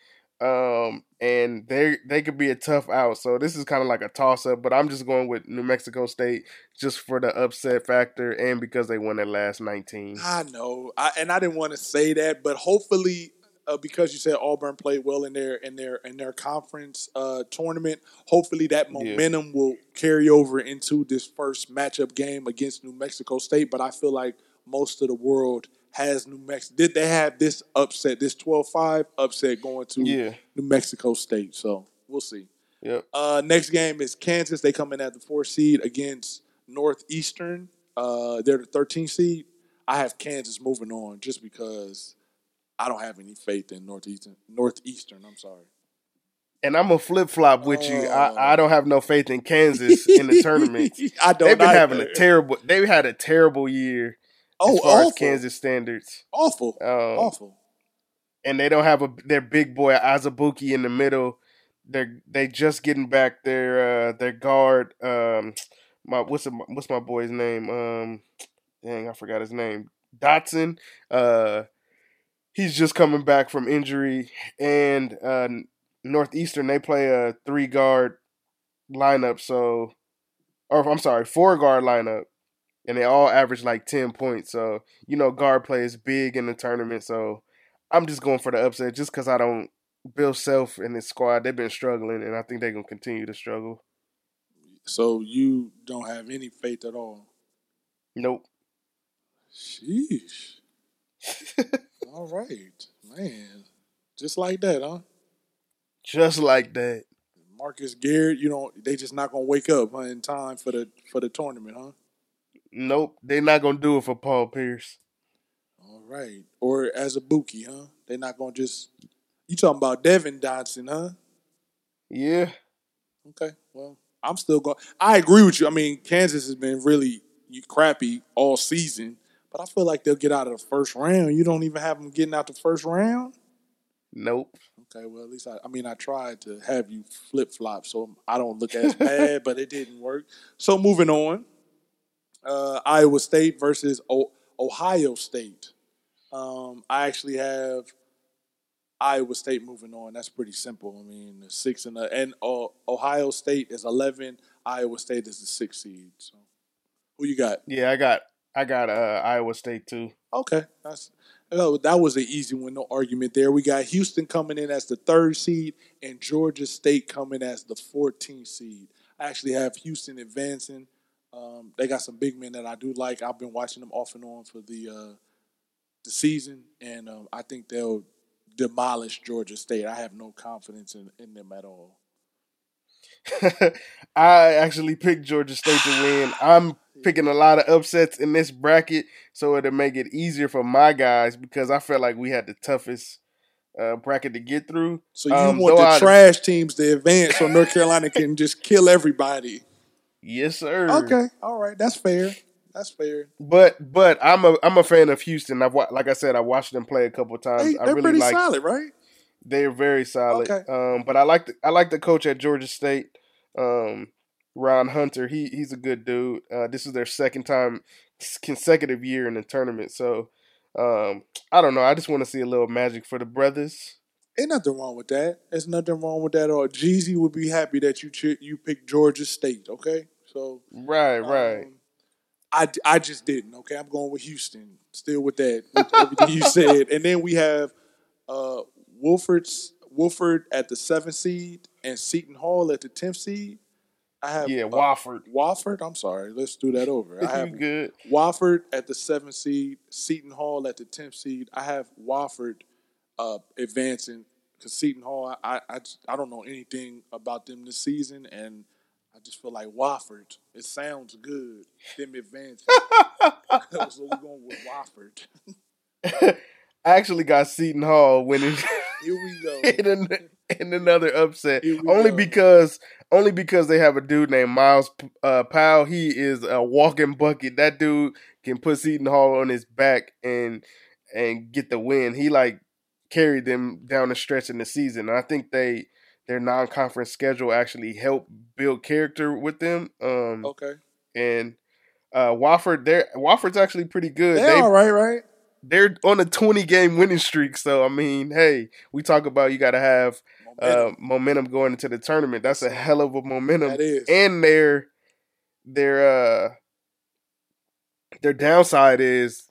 um, and they they could be a tough out. So this is kind of like a toss up. But I'm just going with New Mexico State just for the upset factor and because they won their last 19. I know, I, and I didn't want to say that, but hopefully, uh, because you said Auburn played well in their in their in their conference uh, tournament, hopefully that Yeah. momentum will carry over into this first matchup game against New Mexico State. But I feel like most of the world has New Mexico. Did they have this upset, this 12-5 upset going to Yeah. New Mexico State? So we'll see. Yep. Uh, next game is Kansas. They come in at the four seed against Northeastern. Uh, they're the 13th seed. I have Kansas moving on just because I don't have any faith in Northeastern. Northeastern, I'm sorry. And I'm a flip flop with you. Oh. I, I don't have no faith in Kansas in the tournament. I don't. They've been either. having a terrible. They've had a terrible year oh, as far awful. as Kansas standards. Awful. Um, awful. and they don't have a their big boy Azubuike in the middle. They're they just getting back their uh their guard. Um, my what's the, what's my boy's name? Um, dang, I forgot his name. Dotson. Uh, he's just coming back from injury, and uh, Northeastern they play a three guard lineup. So, or I'm sorry, four guard lineup. And they all average like ten points. So you know, guard play is big in the tournament. So I'm just going for the upset just because I don't. Bill Self and his squad, they've been struggling, and I think they're going to continue to struggle. So you don't have any faith at all. Nope. Sheesh. all right, man. Just like that, huh? Just like that. Marcus Garrett, you don't. They just not gonna wake up huh, in time for the for the tournament, huh? Nope. They're not going to do it for Paul Pierce. All right. Or as a Buki, huh? They're not gonna just. You talking about Devon Dotson, huh? Yeah. Okay. Well, I'm still going. I agree with you. I mean, Kansas has been really crappy all season, but I feel like they'll get out of the first round. You don't even have them getting out the first round. Nope. Okay. Well, at least I. I mean, I tried to have you flip flop, so I don't look as bad, but it didn't work. So moving on. Uh, Iowa State versus o- Ohio State. Um, I actually have Iowa State moving on. That's pretty simple. I mean, six and the, and uh, Ohio State is eleven. Iowa State is the sixth seed. So, who you got? Yeah, I got I got uh, Iowa State too. Okay, that's oh, that was an easy one. No argument there. We got Houston coming in as the third seed and Georgia State coming as the 14th seed. I actually have Houston advancing. Um, they got some big men that I do like. I've been watching them off and on for the uh, the season, and um, I think they'll demolish Georgia State. I have no confidence in, in them at all. I actually picked Georgia State to win. I'm picking a lot of upsets in this bracket, so it'll make it easier for my guys because I felt like we had the toughest uh, bracket to get through. So you Um, want the I- trash teams to advance, so North Carolina can just kill everybody. Yes, sir. Okay, all right, that's fair. That's fair. But but I'm a I'm a fan of Houston. I've like I said, I watched them play a couple times. They, I they're really pretty like solid, right? they're very solid. Okay. Um, but I like the I like the coach at Georgia State. Um, Ron Hunter, he he's a good dude. Uh, this is their second time consecutive year in the tournament, so um, I don't know. I just want to see a little magic for the brothers. Ain't nothing wrong with that. There's nothing wrong with that at all. Jeezy would be happy that you ch- you picked Georgia State. Okay, so Right, right. um, I, I just didn't. Okay, I'm going with Houston. Still with that, with everything you said. And then we have uh, Wolford's Wolford at the seventh seed and Seton Hall at the tenth seed. I have yeah, uh, Wofford. Wofford. I'm sorry. Let's do that over. I have good? Wofford at the seventh seed, Seton Hall at the tenth seed. I have Wofford uh, advancing because Seton Hall. I, I I don't know anything about them this season, and I just feel like Wofford. It sounds good. Them advancing. so we're going with Wofford. I actually got Seton Hall winning Here we go. in, an, in another upset. Only go. because only because they have a dude named Myles uh, Powell. He is a walking bucket. That dude can put Seton Hall on his back and and get the win. He like carried them down the stretch in the season. And I think they their non conference schedule actually helped build character with them. Um Okay. and uh Wofford, they're Wofford's actually pretty good. They They- all right, right? they're on a 20 game winning streak. So I mean, hey, we talk about you got to have uh, momentum going into the tournament. That's a hell of a momentum. that is. And their their uh their downside is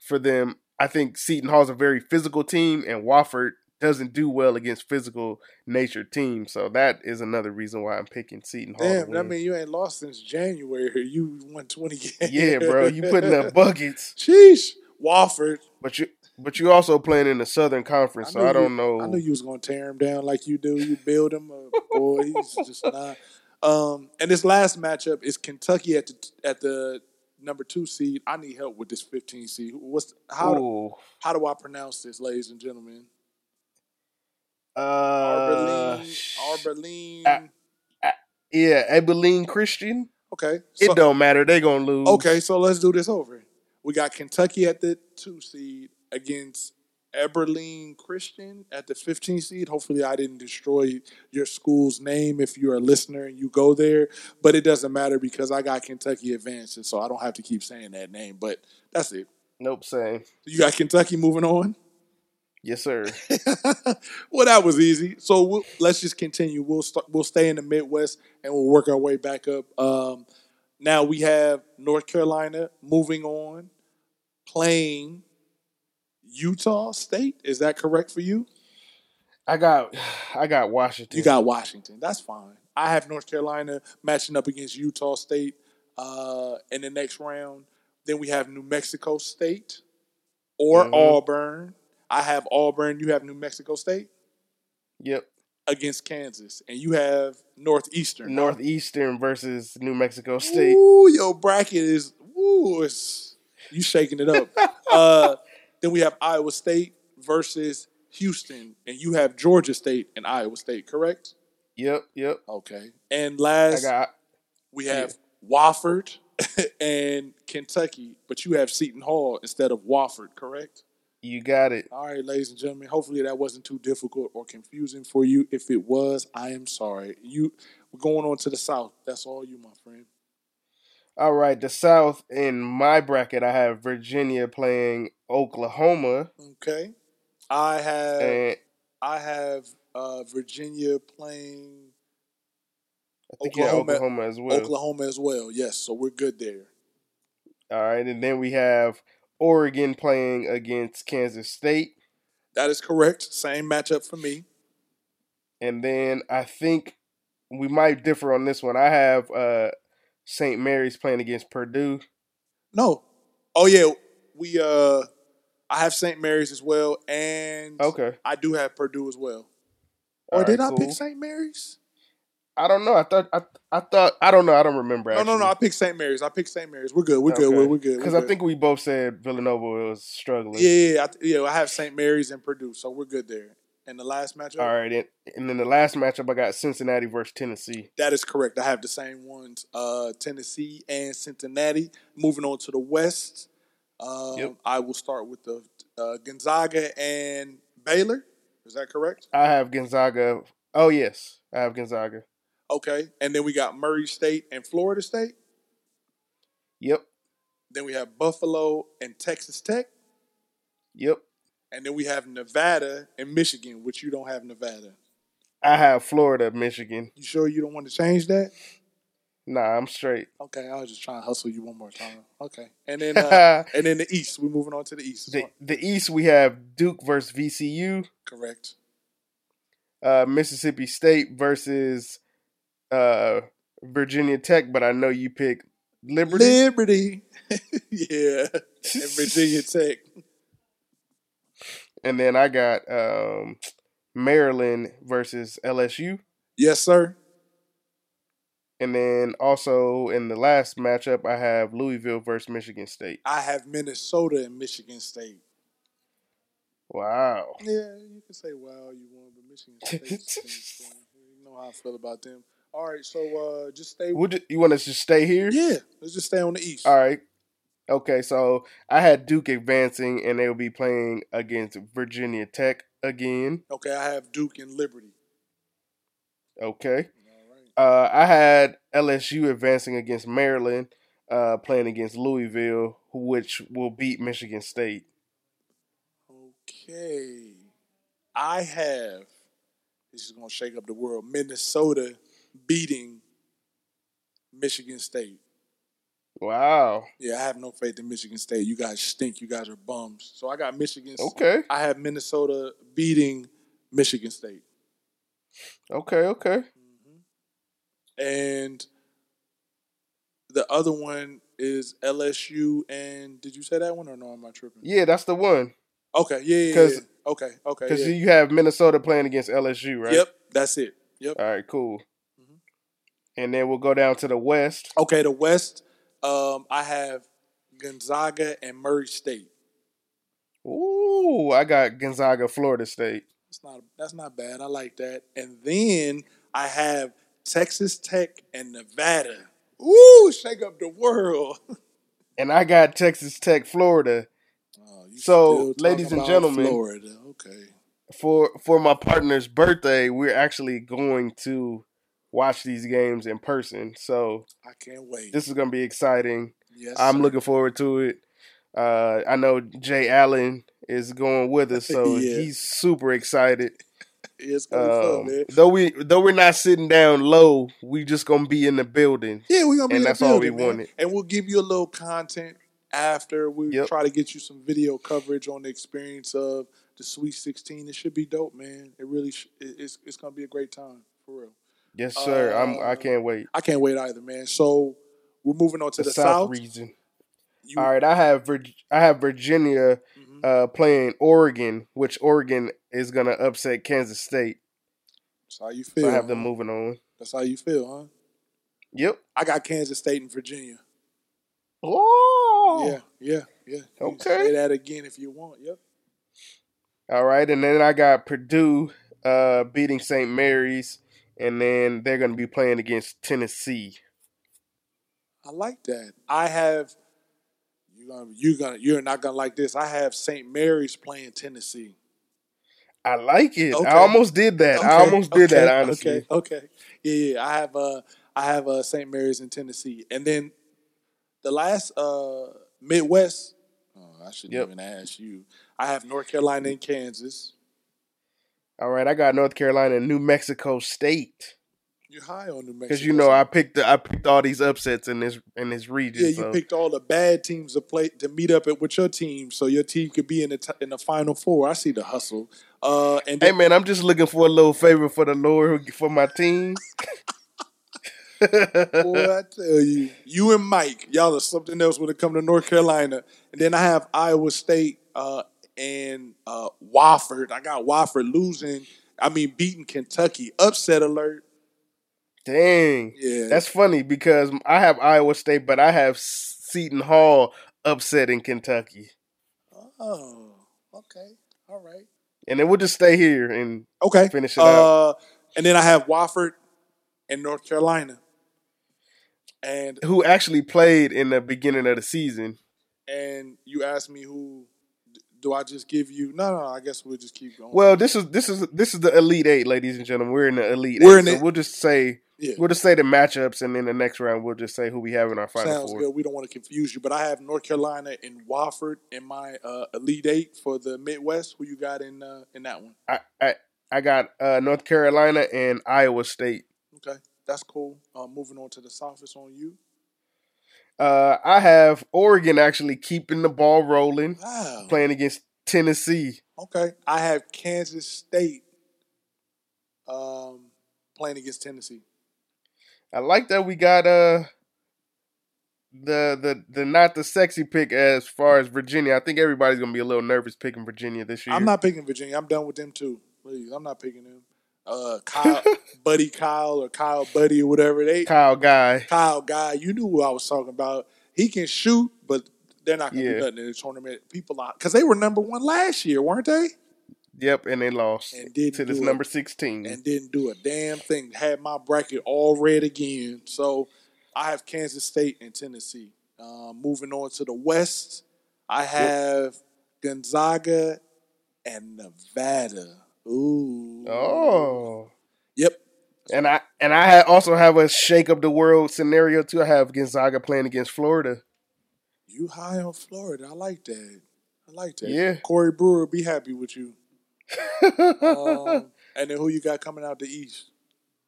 for them. I think Seton Hall's a very physical team, and Wofford doesn't do well against physical nature teams. So that is another reason why I'm picking Seton Hall. Damn, I mean you ain't lost since January. You won 20 games. yeah, bro, you putting up buckets, Sheesh. Wofford. but you but you also playing in the Southern Conference. so I don't you, know. I knew you was gonna tear him down like you do. You build him up, boy. He's just not. Um, and this last matchup is Kentucky at the at the number two seed. I need help with this 15 seed. What's how Ooh. how do I pronounce this, ladies and gentlemen? Uh, Arbeline. Arbeline. yeah, Abilene Christian. okay. It don't matter. They gonna lose. Okay, so let's do this over. We got Kentucky at the two seed against Eberlean Christian at the 15 seed. Hopefully, I didn't destroy your school's name if you're a listener and you go there, but it doesn't matter because I got Kentucky advancing, so I don't have to keep saying that name. But that's it. Nope. Same. You got Kentucky moving on. Yes, sir. well, that was easy. So we'll, let's just continue. We'll start, we'll stay in the Midwest and we'll work our way back up. Um, now we have North Carolina moving on, playing Utah State. Is that correct for you? I got, I got Washington. You got Washington. That's fine. I have North Carolina matching up against Utah State uh, in the next round. Then we have New Mexico State or Mhm. Auburn. I have Auburn. You have New Mexico State. Yep. against Kansas, and you have Northeastern. Northeastern versus New Mexico State. Ooh, your bracket is ooh, it's you shaking it up. uh, then we have Iowa State versus Houston, and you have Georgia State and Iowa State, correct? Yep. Yep. Okay. And I last got. we have Wofford and Kentucky, but you have Seton Hall instead of Wofford, correct? You got it. All right, ladies and gentlemen. Hopefully that wasn't too difficult or confusing for you. If it was, I am sorry. You we're going on to the south. That's all you, my friend. All right. The South in my bracket, I have Virginia playing Oklahoma, Okay. I have and I have uh, Virginia playing I think Oklahoma- Oklahoma as well. Oklahoma as well. Yes, so we're good there. All right, and then we have Oregon playing against Kansas State, That is correct. Same matchup for me. and then I think we might differ on this one. I have uh St. Mary's playing against Purdue. No. Oh yeah, we uh I have St. Mary's as well, and Okay, I do have Purdue as well. Or All did I cool. pick St. Mary's? I don't know. I thought I I thought I don't know. I don't remember. No, no, no. I picked St. Mary's. I picked St. Mary's. We're good. We're good. We're, we're good. Because I think we both said Villanova was struggling. yeah, yeah. I, yeah, I have St. Mary's and Purdue, so we're good there. And the last matchup, All right, and, and then the last matchup I got Cincinnati versus Tennessee. that is correct. I have the same ones: uh, Tennessee and Cincinnati. Moving on to the West, um, Yep. I will start with the uh, Gonzaga and Baylor. Is that correct? I have Gonzaga. Oh yes, I have Gonzaga. Okay, and then we got Murray State and Florida State. Yep. Then we have Buffalo and Texas Tech, Yep. and then we have Nevada and Michigan, which you don't have Nevada. I have Florida, Michigan. You sure you don't want to change that? Nah, I'm straight. Okay, I was just trying to hustle you one more time. Okay, and then uh, and then the East. We're moving on to the East. The the East we have Duke versus VCU, Correct. uh, Mississippi State versus uh, Virginia Tech, but I know you pick Liberty. Liberty. yeah, and Virginia Tech. and then I got um, Maryland versus LSU. Yes, sir. And then also in the last matchup, I have Louisville versus Michigan State. I have Minnesota and Michigan State. Wow. Yeah, you can say wow you want, but Michigan State. you know how I feel about them. All right, so uh just stay. Would you, you want us to stay here? Yeah, let's just stay on the East. All right. Okay, so I had Duke advancing, and they'll be playing against Virginia Tech again. Okay, I have Duke and Liberty. Okay. All right. Uh, I had LSU advancing against Maryland, uh, playing against Louisville, which will beat Michigan State. Okay. I have this is gonna shake up the world. Minnesota beating Michigan State. Wow. Yeah, I have no faith in Michigan State. You guys stink. You guys are bums. So I got Michigan. Okay. I have Minnesota beating Michigan State. Okay. Okay. Mm-hmm. And the other one is LSU and did you say that one or no? Am I tripping? Yeah, that's the one. Okay, yeah, yeah, 'Cause- yeah. Okay, okay. Because yeah. you have Minnesota playing against LSU, right? Yep, that's it. Yep. All right, cool. And then we'll go down to the West. Okay, the West, um, I have Gonzaga and Murray State. Ooh, I got Gonzaga, Florida State. That's not that's not bad. I like that. And then I have Texas Tech and Nevada. Ooh, shake up the world. And I got Texas Tech, Florida. Oh, you So, ladies and gentlemen- Florida. Okay. For for my partner's birthday, we're actually going to watch these games in person. So I can't wait. this is gonna be exciting. yes, I'm sir. looking forward to it. Uh, I know Jay Allen is going with us, so Yeah. he's super excited. It's gonna be fun, Um, man. though we though we're not sitting down low, we just gonna be in the building. Yeah, we're gonna be and in the that's all we building, man. wanted. And we'll give you a little content after we Yep. try to get you some video coverage on the experience of the Sweet 16. It should be dope, man. It really sh- it's it's gonna be a great time for real. Yes, sir. I'm. I Uh, can't wait. I can't wait either, man. So we're moving on to the, South, south. region. You- All right, I have Vir- I have Virginia Mhm. uh, playing Oregon, which Oregon is gonna upset Kansas State. That's how you So feel. I have them moving on. That's how you feel, huh? Yep. I got Kansas State and Virginia. Oh. Yeah, yeah, yeah. You Okay. Say that again if you want. Yep. All right, and then I got Purdue uh, beating St. Mary's, and then they're gonna be playing against Tennessee. I like that. I have you gonna you gonna you're not gonna like this. I have St. Mary's playing Tennessee. I like it. Okay. I almost did that. I almost did that. okay, Honestly. Okay, okay. Yeah, yeah. I have uh I have uh St. Mary's in Tennessee. And then the last uh Midwest, oh, I shouldn't Yep. even ask you. I have North Carolina and Kansas. All right, I got North Carolina and New Mexico State You're high on New Mexico. because you know I picked the, I picked all these upsets in this in this region. Yeah, you so. picked all the bad teams to play to meet up with your team, so your team could be in the t- in the final four. I see the hustle. Uh, and Hey man, I'm just looking for a little favor for the Lord for my team. boy, I tell you, you and Mike, y'all are something else when it comes to North Carolina. And then I have Iowa State uh, and uh, Wofford. I got Wofford losing. I mean, beating Kentucky. Upset alert. Dang, Yeah, that's funny because I have Iowa State, but I have Seton Hall upsetting Kentucky, oh, okay, all right, and then we'll just stay here and okay. Finish it out. uh, And then I have Wofford and North Carolina. And who actually played in the beginning of the season. and you asked me who do I just give you? No, no, I guess we'll just keep going. Well, this is this is this is the Elite Eight, ladies and gentlemen. We're in the Elite We're Eight, in so it. we'll just say Yeah. We'll just say the matchups, and then the next round we'll just say who we have in our final Sounds four. good. We don't want to confuse you, but I have North Carolina and Wofford in my uh, Elite Eight for the Midwest. Who you got in uh, in that one? I, I I got uh, North Carolina and Iowa State. Okay, that's cool. Uh, moving on to the South, it's on you. Uh, I have Oregon actually keeping the ball rolling, Wow. playing against Tennessee. Okay, I have Kansas State um, playing against Tennessee. I like that we got uh the the the not the sexy pick as far as Virginia. I think everybody's gonna be a little nervous picking Virginia this year. I'm not picking Virginia. I'm done with them too. Please, I'm not picking them. Uh, Kyle, Buddy Kyle or Kyle Buddy or whatever they Kyle Guy. Kyle guy, you knew what I was talking about. He can shoot, but they're not to Yeah. do nothing in the tournament. People out because they were number one last year, weren't they? Yep, and they lost And didn't to this it. number sixteen. And didn't do a damn thing. Had my bracket all red again. So I have Kansas State and Tennessee. Uh, moving on to the West, I have Gonzaga and Nevada. Ooh. oh. Yep. And I and I also have a shake of the world scenario too. I have Gonzaga playing against Florida. You high on Florida. I like that. I like that. Yeah. Corey Brewer be happy with you. Um, and then who you got coming out the East?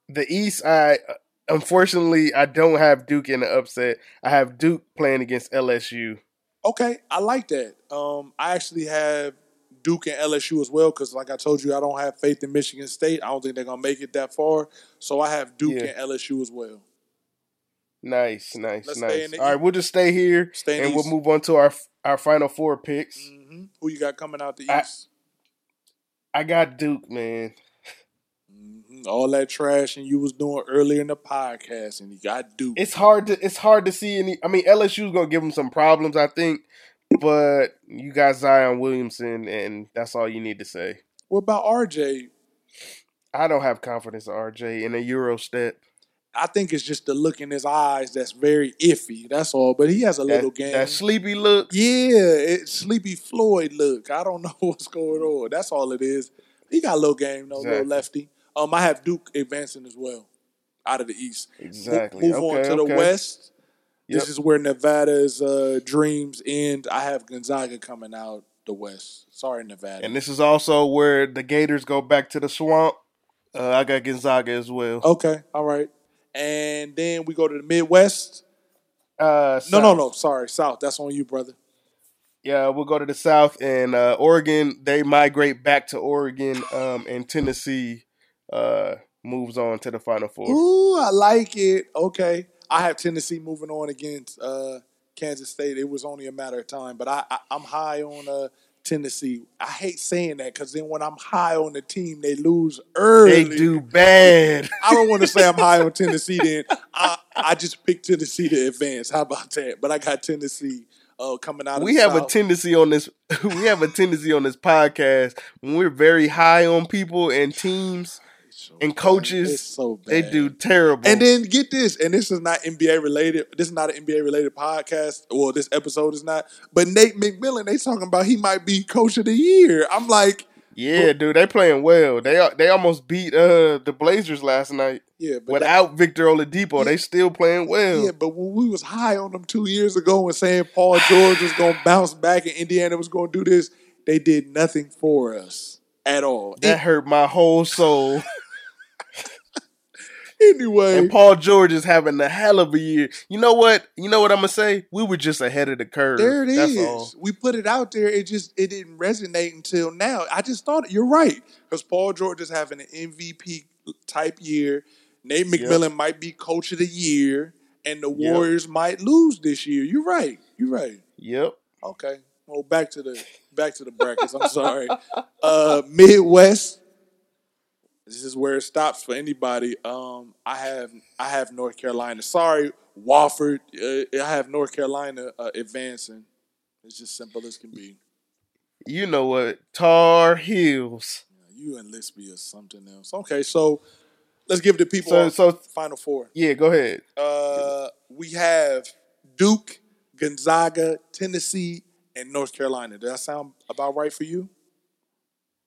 the East, I unfortunately I don't have Duke in the upset. I have Duke playing against LSU. Okay, I like that. Um, I actually have Duke and LSU as well because, like I told you, I don't have faith in Michigan State. I don't think they're gonna make it that far. So I have Duke Yeah. and LSU as well. Nice, nice, Let's nice. All right, we'll just stay here Stay and the we'll move on to our our final four picks. hmm Who you got coming out the East? I got Duke, man. Mhm. All that trash and you was doing earlier in the podcast, and you got Duke. It's hard to it's hard to see any. I mean, LSU's gonna give them some problems, I think, but you got Zion Williamson, and that's all you need to say. what about RJ? I don't have confidence in RJ in a Euro step. I think it's just the look in his eyes that's very iffy. That's all. But he has a little game. that sleepy look. Yeah, it's Sleepy Floyd look. I don't know what's going on. That's all it is. He got a little game though, little lefty. Um, I have Duke advancing as well, out of the East. Exactly. Move on Okay, to the okay. This is where Nevada's uh, dreams end. I have Gonzaga coming out the West. Sorry, Nevada. And this is also where the Gators go back to the swamp. Uh, I got Gonzaga as well. okay, all right. And then we go to the Midwest. Uh, No, no, no. Sorry, South. That's on you, brother. Yeah, we'll go to the South and uh, Oregon. They migrate back to Oregon, um, and Tennessee uh, moves on to the Final Four. Ooh, I like it. Okay. I have Tennessee moving on against uh, Kansas State. It was only a matter of time, but I, I, I'm high on uh, Tennessee. I hate saying that because then when I'm high on the team, they lose early. They do bad. I don't want to say I'm high on Tennessee. Then I, I just picked Tennessee to advance. How about that? But I got Tennessee uh, coming out. Of we the have a tendency on this. we have a tendency on this podcast when we're very high on people and teams so and bad. coaches. It's so bad. They do terrible. And then get this, and this is not NBA related. This is not an NBA related podcast. Well, this episode is not. But Nate McMillan, they talking about he might be coach of the year. I'm like, yeah, dude, they playing well. They they almost beat uh, the Blazers last night yeah, but that- without Victor Oladipo. They still playing well. yeah, but when we was high on them two years ago and saying Paul George was gonna bounce back and Indiana was gonna do this, they did nothing for us at all. That hurt my whole soul. anyway, And Paul George is having a hell of a year. You know what? You know what I'm gonna say? We were just ahead of the curve. There it That's is. all. We put it out there. It just it didn't resonate until now. I just thought you're right because Paul George is having an MVP type year. Nate McMillan might be coach of the year, and the Yep. Warriors might lose this year. You're right. You're right. Yep. Okay. Well, back to the back to the brackets. I'm sorry. Uh, Midwest. This is where it stops for anybody. Um, I have I have North Carolina. Sorry, Wofford. Uh, I have North Carolina uh, advancing. It's just simple as can be. You know what? Tar Heels. You and Lispy or something else. Okay, so let's give the people So- so- final four. Yeah, go ahead. Uh, we have Duke, Gonzaga, Tennessee, and North Carolina. Does that sound about right for you?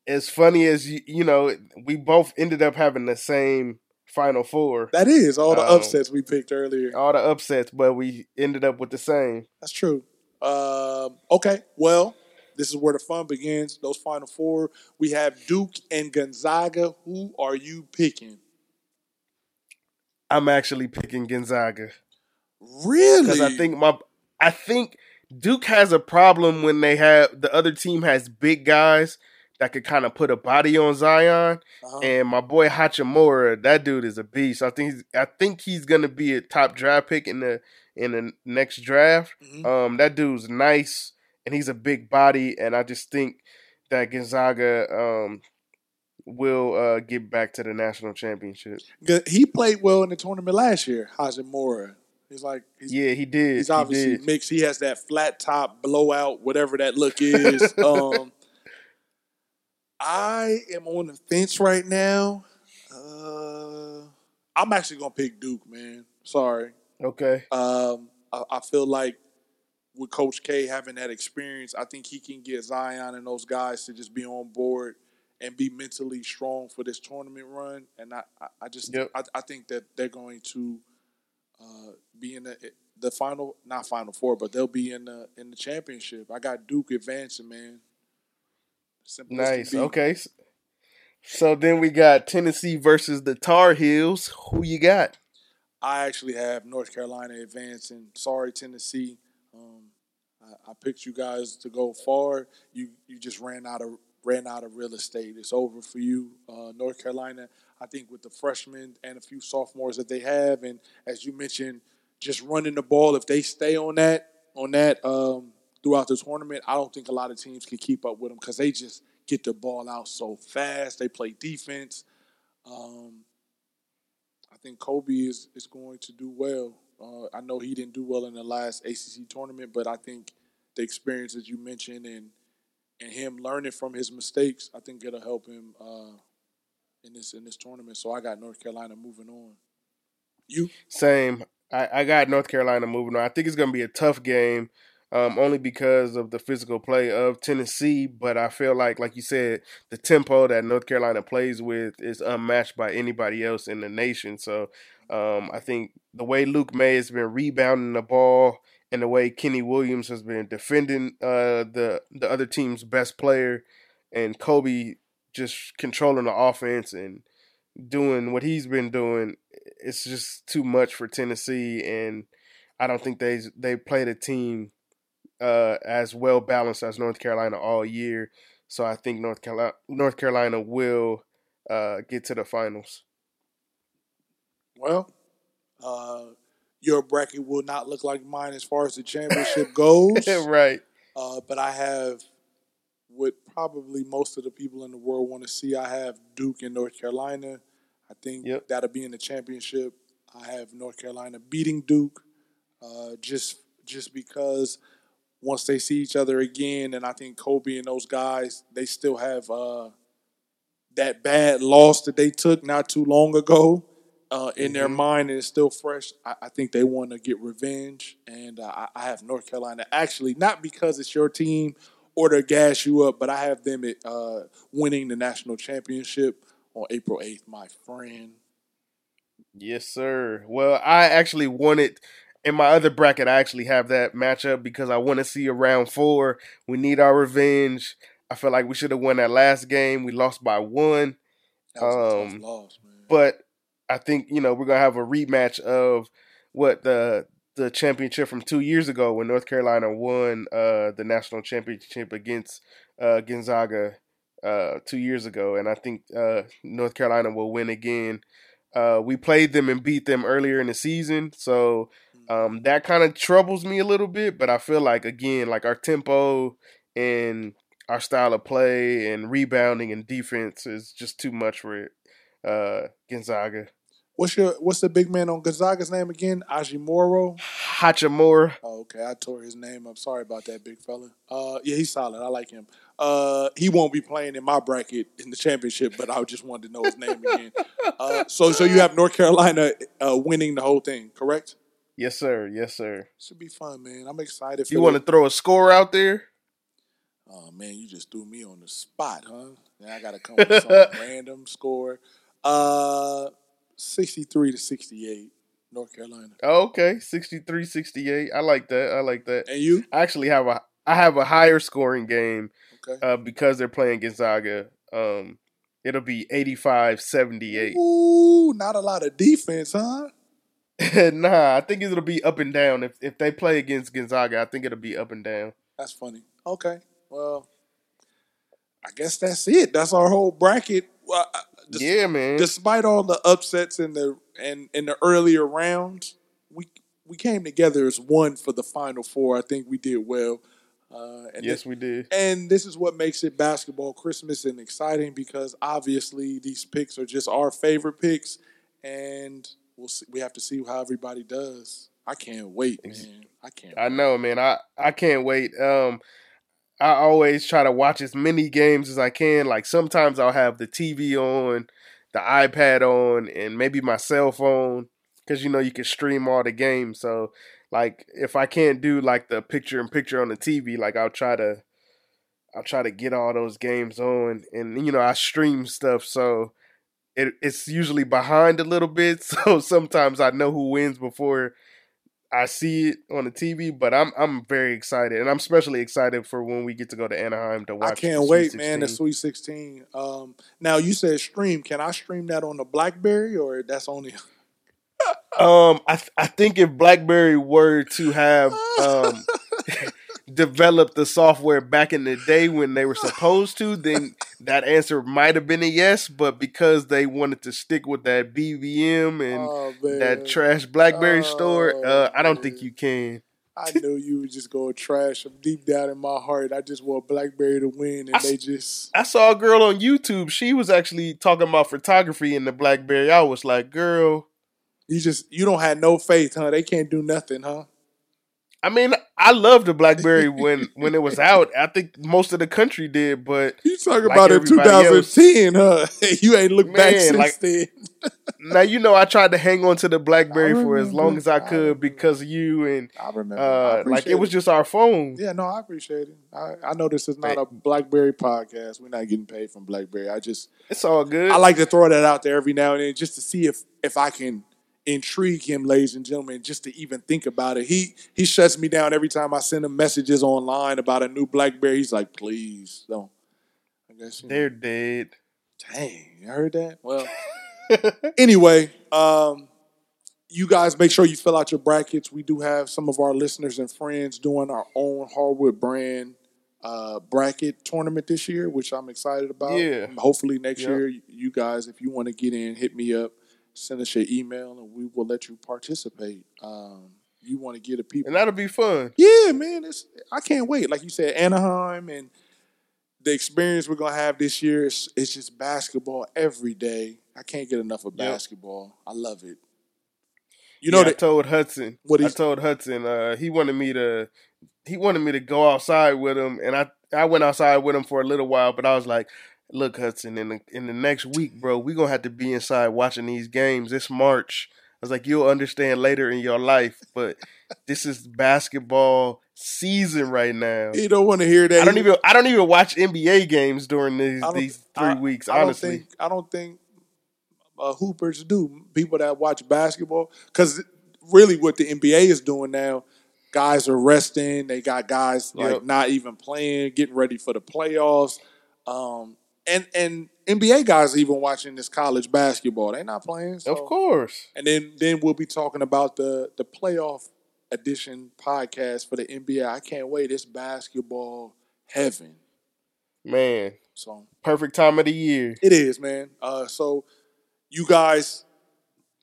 As funny as you, you know, we both ended up having the same Final Four. That is all the Um, upsets we picked earlier. All the upsets, but we ended up with the same. That's true. Um, okay, well, this is where the fun begins. Those final four. We have Duke and Gonzaga. Who are you picking? I'm actually picking Gonzaga Really? because I think my I think Duke has a problem when they have the other team has big guys that could kind of put a body on Zion. Uh-huh. And my boy Hachimura, that dude is a beast. I think he's, I think he's gonna be a top draft pick in the in the next draft. Mhm. Um, that dude's nice and he's a big body, and I just think that Gonzaga um will uh get back to the national championship. He played well in the tournament last year. Hajimura. He's like he's, Yeah, he did. he's he obviously did. mixed. He has that flat top blowout, whatever that look is. um, I am on the fence right now. Uh, I'm actually gonna pick Duke, man. Sorry. Okay. Um, I, I feel like with Coach K having that experience, I think he can get Zion and those guys to just be on board and be mentally strong for this tournament run. And I, I, I just, Yep. I, I think that they're going to uh, be in the the final, not final four, but they'll be in the in the championship. I got Duke advancing, man. Simple Nice. Okay. So then we got Tennessee versus the Tar Heels. Who you got? I actually have North Carolina advancing. Sorry, Tennessee. Um, I, I picked you guys to go far. You you just ran out of ran out of real estate. It's over for you. Uh, North Carolina. I think with the freshmen and a few sophomores that they have, and as you mentioned, just running the ball. If they stay on that on that um, throughout the tournament, I don't think a lot of teams can keep up with them because they just get the ball out so fast. They play defense. Um, I think Coby is, is going to do well. Uh, I know he didn't do well in the last ACC tournament, but I think the experiences you mentioned and and him learning from his mistakes, I think it'll help him uh, in this in this tournament. So I got North Carolina moving on. You Same. I, I got North Carolina moving on. I think it's going to be a tough game, um, only because of the physical play of Tennessee. But I feel like, like you said, the tempo that North Carolina plays with is unmatched by anybody else in the nation. So um, I think the way Luke Maye has been rebounding the ball and the way Kenny Williams has been defending uh, the the other team's best player, and Coby just controlling the offense and doing what he's been doing, it's just too much for Tennessee, and I don't think they they played a team uh, as well balanced as North Carolina all year. So I think North Carolina North Carolina will uh, get to the finals. well, uh, your bracket will not look like mine as far as the championship goes. right. Uh, but I have what probably most of the people in the world want to see. I have Duke and North Carolina. I think Yep. that'll be in the championship. I have North Carolina beating Duke, uh, just just because once they see each other again, and I think Coby and those guys, they still have uh, that bad loss that they took not too long ago uh, in their Mhm. mind, and it's still fresh. I, I think they want to get revenge, and uh, I, I have North Carolina actually not because it's your team or to gas you up, but I have them at, uh, winning the national championship on April eighth, my friend. Yes, sir. Well, I actually wanted in my other bracket. I actually have that matchup because I want to see a round four. We need our revenge. I feel like we should have won that last game. We lost by one. That was a Um, tough loss, man. but I think you know we're gonna have a rematch of what the the championship from two years ago when North Carolina won uh, the national championship against uh, Gonzaga uh, two years ago, and I think uh, North Carolina will win again. Uh, we played them and beat them earlier in the season, so um, that kind of troubles me a little bit. But I feel like again, like our tempo and our style of play and rebounding and defense is just too much for it. Uh, Gonzaga. What's your what's the big man on Gonzaga's name again? Ajimoro. Hachimura. Oh, okay, I tore his name up. Sorry about that, big fella. Uh, yeah, he's solid. I like him. Uh, he won't be playing in my bracket in the championship, but I just wanted to know his name again. Uh, so, so you have North Carolina uh, winning the whole thing, correct? Yes, sir. Yes, sir. Should be fun, man. I'm excited. For You want to throw a score out there? Oh man, you just threw me on the spot, huh? Now I gotta come up with some random score. Uh, 63 to 68, North Carolina. Oh, okay, 63-68. I like that. I like that. And you? I actually have a I have a higher scoring game Okay. uh, because they're playing Gonzaga. Um, it'll be 85-78. Ooh, not a lot of defense, huh? nah, I think it'll be up and down. If if they play against Gonzaga, I think it'll be up and down. That's funny. Okay. Well, I guess that's it. That's our whole bracket. Well, I- des- yeah, man. Despite all the upsets in the and in the earlier rounds, we we came together as one for the final four. I think we did well. Uh, and yes, we did. And this is what makes it basketball Christmas and exciting because obviously these picks are just our favorite picks, and we'll see, we have to see how everybody does. I can't wait, man. I can't. I know, man. I I can't wait. Um, I always try to watch as many games as I can. Like sometimes I'll have the TV on, the iPad on, and maybe my cell phone because you know you can stream all the games. So like if I can't do like the picture in picture on the TV, like I'll try to I'll try to get all those games on, and you know I stream stuff so. It, it's usually behind a little bit, so sometimes I know who wins before I see it on the TV, but I'm I'm very excited, and I'm especially excited for when we get to go to Anaheim to watch. I can't wait, Sweet man. The Sweet Sixteen. Um, now you said stream. Can I stream that on the BlackBerry or that's only? Um, I th- I think if BlackBerry were to have um developed the software back in the day when they were supposed to, then that answer might have been a yes. But because they wanted to stick with that BBM and Oh, that trash BlackBerry store, Oh, uh, I don't think you can. I knew you were just going trash them deep down in my heart. I just want BlackBerry to win, and I they just. I saw a girl on YouTube. She was actually talking about photography in the BlackBerry. I was like, girl. You just you don't have no faith, huh? They can't do nothing, huh? I mean, I loved the BlackBerry when when it was out. I think most of the country did, but You talk Like about in everybody else. 2010, huh? you ain't looked back since like- then. now you know I tried to hang on to the BlackBerry for as long as I I could remember. because of you and I remember. I uh, like it was just our phone. Yeah, no, I appreciate it. I, I know this is not a BlackBerry podcast. We're not getting paid from BlackBerry. I just It's all good. I like to throw that out there every now and then just to see if if I can intrigue him, ladies and gentlemen, just to even think about it. He he shuts me down every time I send him messages online about a new BlackBerry. He's like, please don't. I guess They're dead. dang, you heard that? Well, anyway, um, you guys make sure you fill out your brackets. We do have some of our listeners and friends doing our own hardwood brand uh, bracket tournament this year, which I'm excited about. Yeah. Hopefully next Yep. year, you guys, if you want to get in, hit me up, send us your email, and we will let you participate. Um, you want to get a people. And that'll be fun. Yeah, man, it's I can't wait. Like you said, Anaheim and the experience we're gonna have this year is it's just basketball every day. I can't get enough of Yep. basketball. I love it. You know Yeah, I told Hudson. What I told Hudson. Uh, he wanted me to. He wanted me to go outside with him, and I I went outside with him for a little while. But I was like, "Look, Hudson, in the in the next week, bro, we gonna have to be inside watching these games. It's March." I was like, "You'll understand later in your life, but this is basketball season right now." you don't want to hear that. I don't even I don't even watch NBA games during these these three I- weeks. I don't Honestly, think I don't think uh, hoopers do. People that watch basketball, because really, what the NBA is doing now, guys are resting. They got guys like Yep. not even playing, getting ready for the playoffs. Um, and and NBA guys are even watching this college basketball. They're not playing. So. of course. And then then we'll be talking about the the playoff edition podcast for the NBA. I can't wait. It's basketball heaven. Man, So perfect time of the year. it is, man. Uh, so you guys,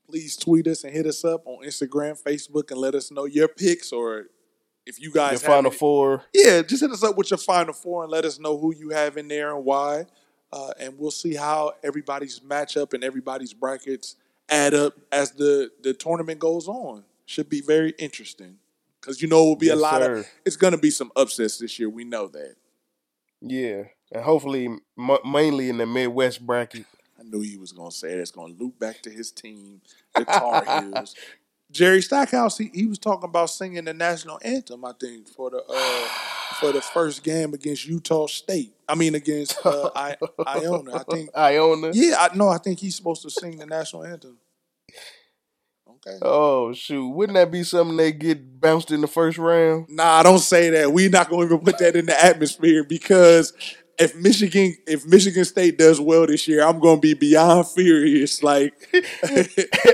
please tweet us and hit us up on Instagram, Facebook, and let us know your picks or if you guys have final any- four. Yeah, just hit us up with your final four and let us know who you have in there and why. Uh, and we'll see how everybody's matchup and everybody's brackets add up as the the tournament goes on. Should be very interesting because you know it will be a lot sir. of. It's going to be some upsets this year. We know that. Yeah, and hopefully m- mainly in the Midwest bracket. I knew he was going to say. It's going to loop back to his team, the Tar Heels. Jerry Stackhouse, he, he was talking about singing the national anthem. I think for the uh, for the first game against Utah State. I mean against uh, I, Iona. I think Iona. Yeah, I no, I think he's supposed to sing the national anthem. Okay. Oh shoot! Wouldn't that be something they get bounced in the first round? Nah, don't say that. we not going to even put that in the atmosphere because if Michigan if Michigan State does well this year, I'm going to be beyond furious. Like,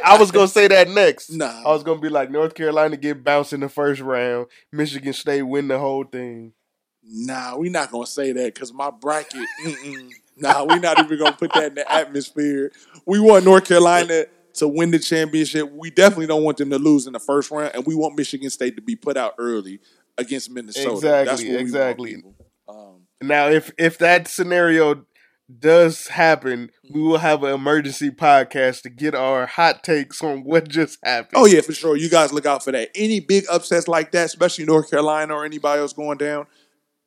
I was gonna say that next. Nah. I was gonna be like North Carolina get bounced in the first round, Michigan State win the whole thing. nah, we not going to say that because my bracket. Mm-mm. Nah, we not even going to put that in the atmosphere. We want North Carolina to win the championship. We definitely don't want them to lose in the first round, and we want Michigan State to be put out early against Minnesota. Exactly, That's what we want, exactly. Now, if if that scenario does happen, we will have an emergency podcast to get our hot takes on what just happened. Oh yeah, for sure. You guys look out for that. Any big upsets like that, especially North Carolina or anybody else going down,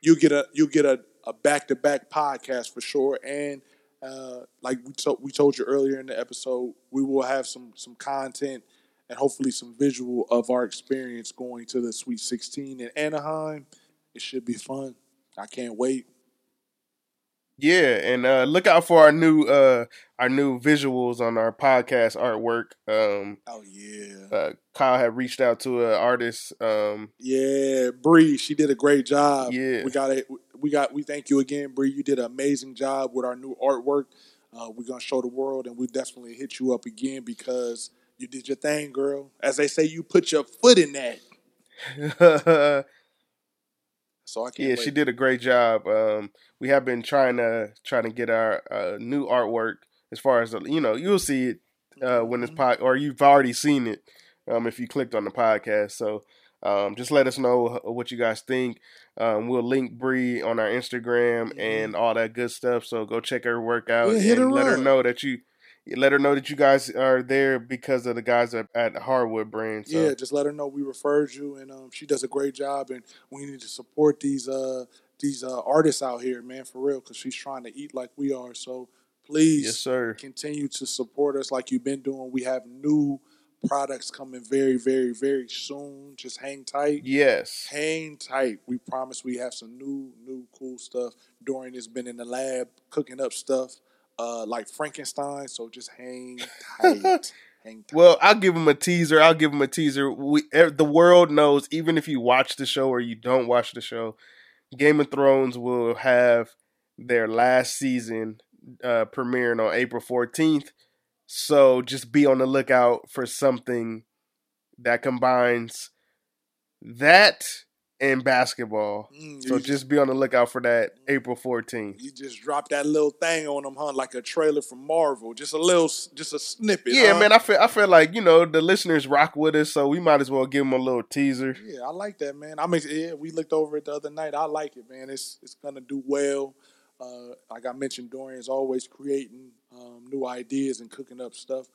you get a you get a a back to back podcast for sure. And uh, like we told we told you earlier in the episode, we will have some some content and hopefully some visual of our experience going to the Sweet 16 in Anaheim. It should be fun. I can't wait. Yeah, and uh, look out for our new uh, our new visuals on our podcast artwork. Um, Oh yeah. uh, Kyle had reached out to an artist. Um, Yeah, Bree, she did a great job. Yeah. we got it. We got. We thank you again, Bree. You did an amazing job with our new artwork. Uh, we're gonna show the world, and we definitely hit you up again because you did your thing, girl. As they say, you put your foot in that. yeah, So I can't. wait. she did a great job. Um, we have been trying to trying to get our uh, new artwork. As far as the, you know, you'll see it uh, when this Mhm. pod, or you've already seen it um, if you clicked on the podcast. So um, just let us know what you guys think. Um, we'll link Bree on our Instagram Mhm. and all that good stuff. So go check her work out Yeah, and her let her know that you let her know that you guys are there because of the guys at, at Hardwood Brand. So. Yeah, just let her know we referred you, and um, she does a great job, and we need to support these uh these uh artists out here, man, for real, because she's trying to eat like we are. So please, Yes, sir. continue to support us like you've been doing. We have new products coming very, very, very soon. Just hang tight. Yes. Hang tight. We promise we have some new, new cool stuff. Dorian has been in the lab cooking up stuff uh, like Frankenstein. So just hang tight. hang tight. Well, I'll give him a teaser. I'll give him a teaser. We the world knows, even if you watch the show or you don't watch the show, Game of Thrones will have their last season uh, premiering on April fourteenth. So just be on the lookout for something that combines that and basketball. Mm, So you just be on the lookout for that April fourteenth. you just drop that little thing on them, huh? Like a trailer from Marvel. Just a little, just a snippet. Yeah, huh? man. I feel I feel like you know the listeners rock with us, so we might as well give them a little teaser. Yeah, I like that, man. I mean, yeah. We looked over it the other night. I like it, man. It's it's gonna do well. Uh, like I mentioned, Dorian's always creating um, new ideas and cooking up stuff.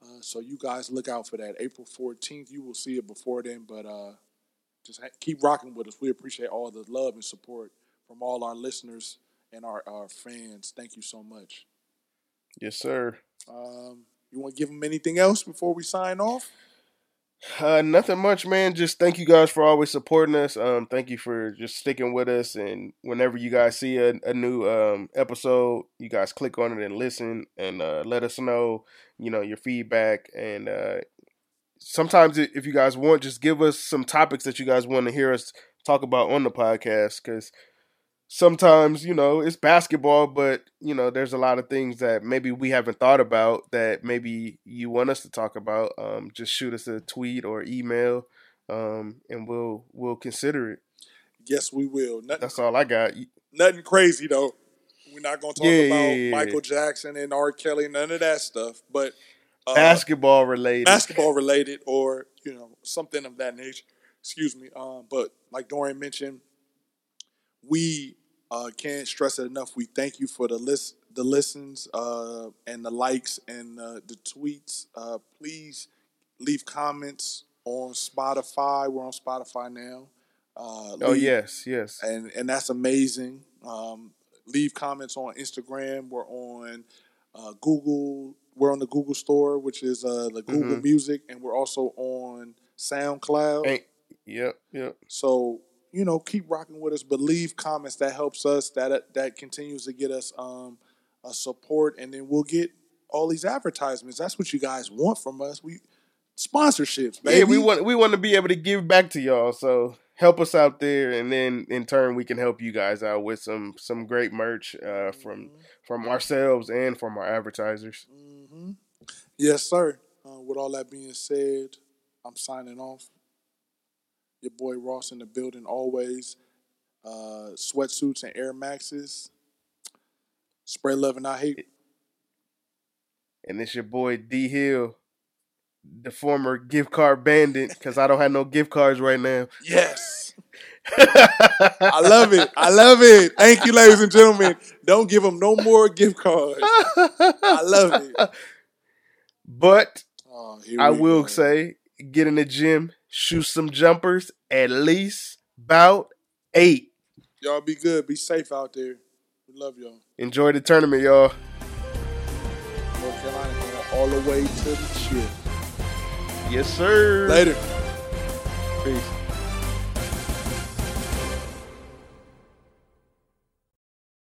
Uh, so you guys look out for that. April 14th, you will see it before then. But uh, just ha- keep rocking with us. We appreciate all the love and support from all our listeners and our, our fans. Thank you so much. Yes, sir. Um, you want to give them anything else before we sign off? Uh, nothing much, man. Just thank you guys for always supporting us. Um, thank you for just sticking with us. And whenever you guys see a, a new um episode, you guys click on it and listen and uh, let us know, you know, your feedback. And uh, sometimes if you guys want, just give us some topics that you guys want to hear us talk about on the podcast. Because sometimes, you know, it's basketball, but you know, there's a lot of things that maybe we haven't thought about that maybe you want us to talk about. Um, just shoot us a tweet or email, um, and we'll we'll consider it. Yes, we will. Nothing, That's all I got. nothing crazy though. We're not going to talk Yeah, about yeah, yeah. Michael Jackson and R. Kelly, none of that stuff. But uh, Basketball related. basketball related or you know something of that nature. Excuse me. Um, but like Dorian mentioned, we uh, can't stress it enough. We thank you for the list, the listens, uh, and the likes and uh, the tweets. Uh, please leave comments on Spotify. We're on Spotify now. Uh, oh yes, yes. and and that's amazing. Um, leave comments on Instagram. We're on uh, Google. We're on the Google Store, which is uh, the Google Mhm. Music, and we're also on SoundCloud. Ain't, yep, yep. So you know, keep rocking with us, but leave comments. That helps us. That that continues to get us um, a support, and then we'll get all these advertisements. That's what you guys want from us. We sponsorships, baby. Yeah, we want we want to be able to give back to y'all. So help us out there, and then in turn we can help you guys out with some some great merch uh, from from ourselves and from our advertisers. hmm Yes, sir. Uh, with all that being said, I'm signing off. Your boy Ross in the building always. Uh, sweatsuits and Air Maxes. Spray love and I hate. And it's your boy D Hill, the former gift card bandit, because I don't have no gift cards right now. Yes. I love it. I love it. Thank you, ladies and gentlemen. Don't give them no more gift cards. I love it. But Oh, I will go. say, get in the gym, shoot some jumpers, at least about eight. y'all be good. Be safe out there. We love y'all. Enjoy the tournament, y'all. North Carolina all the way to the chip. Yes, sir. Later. Peace.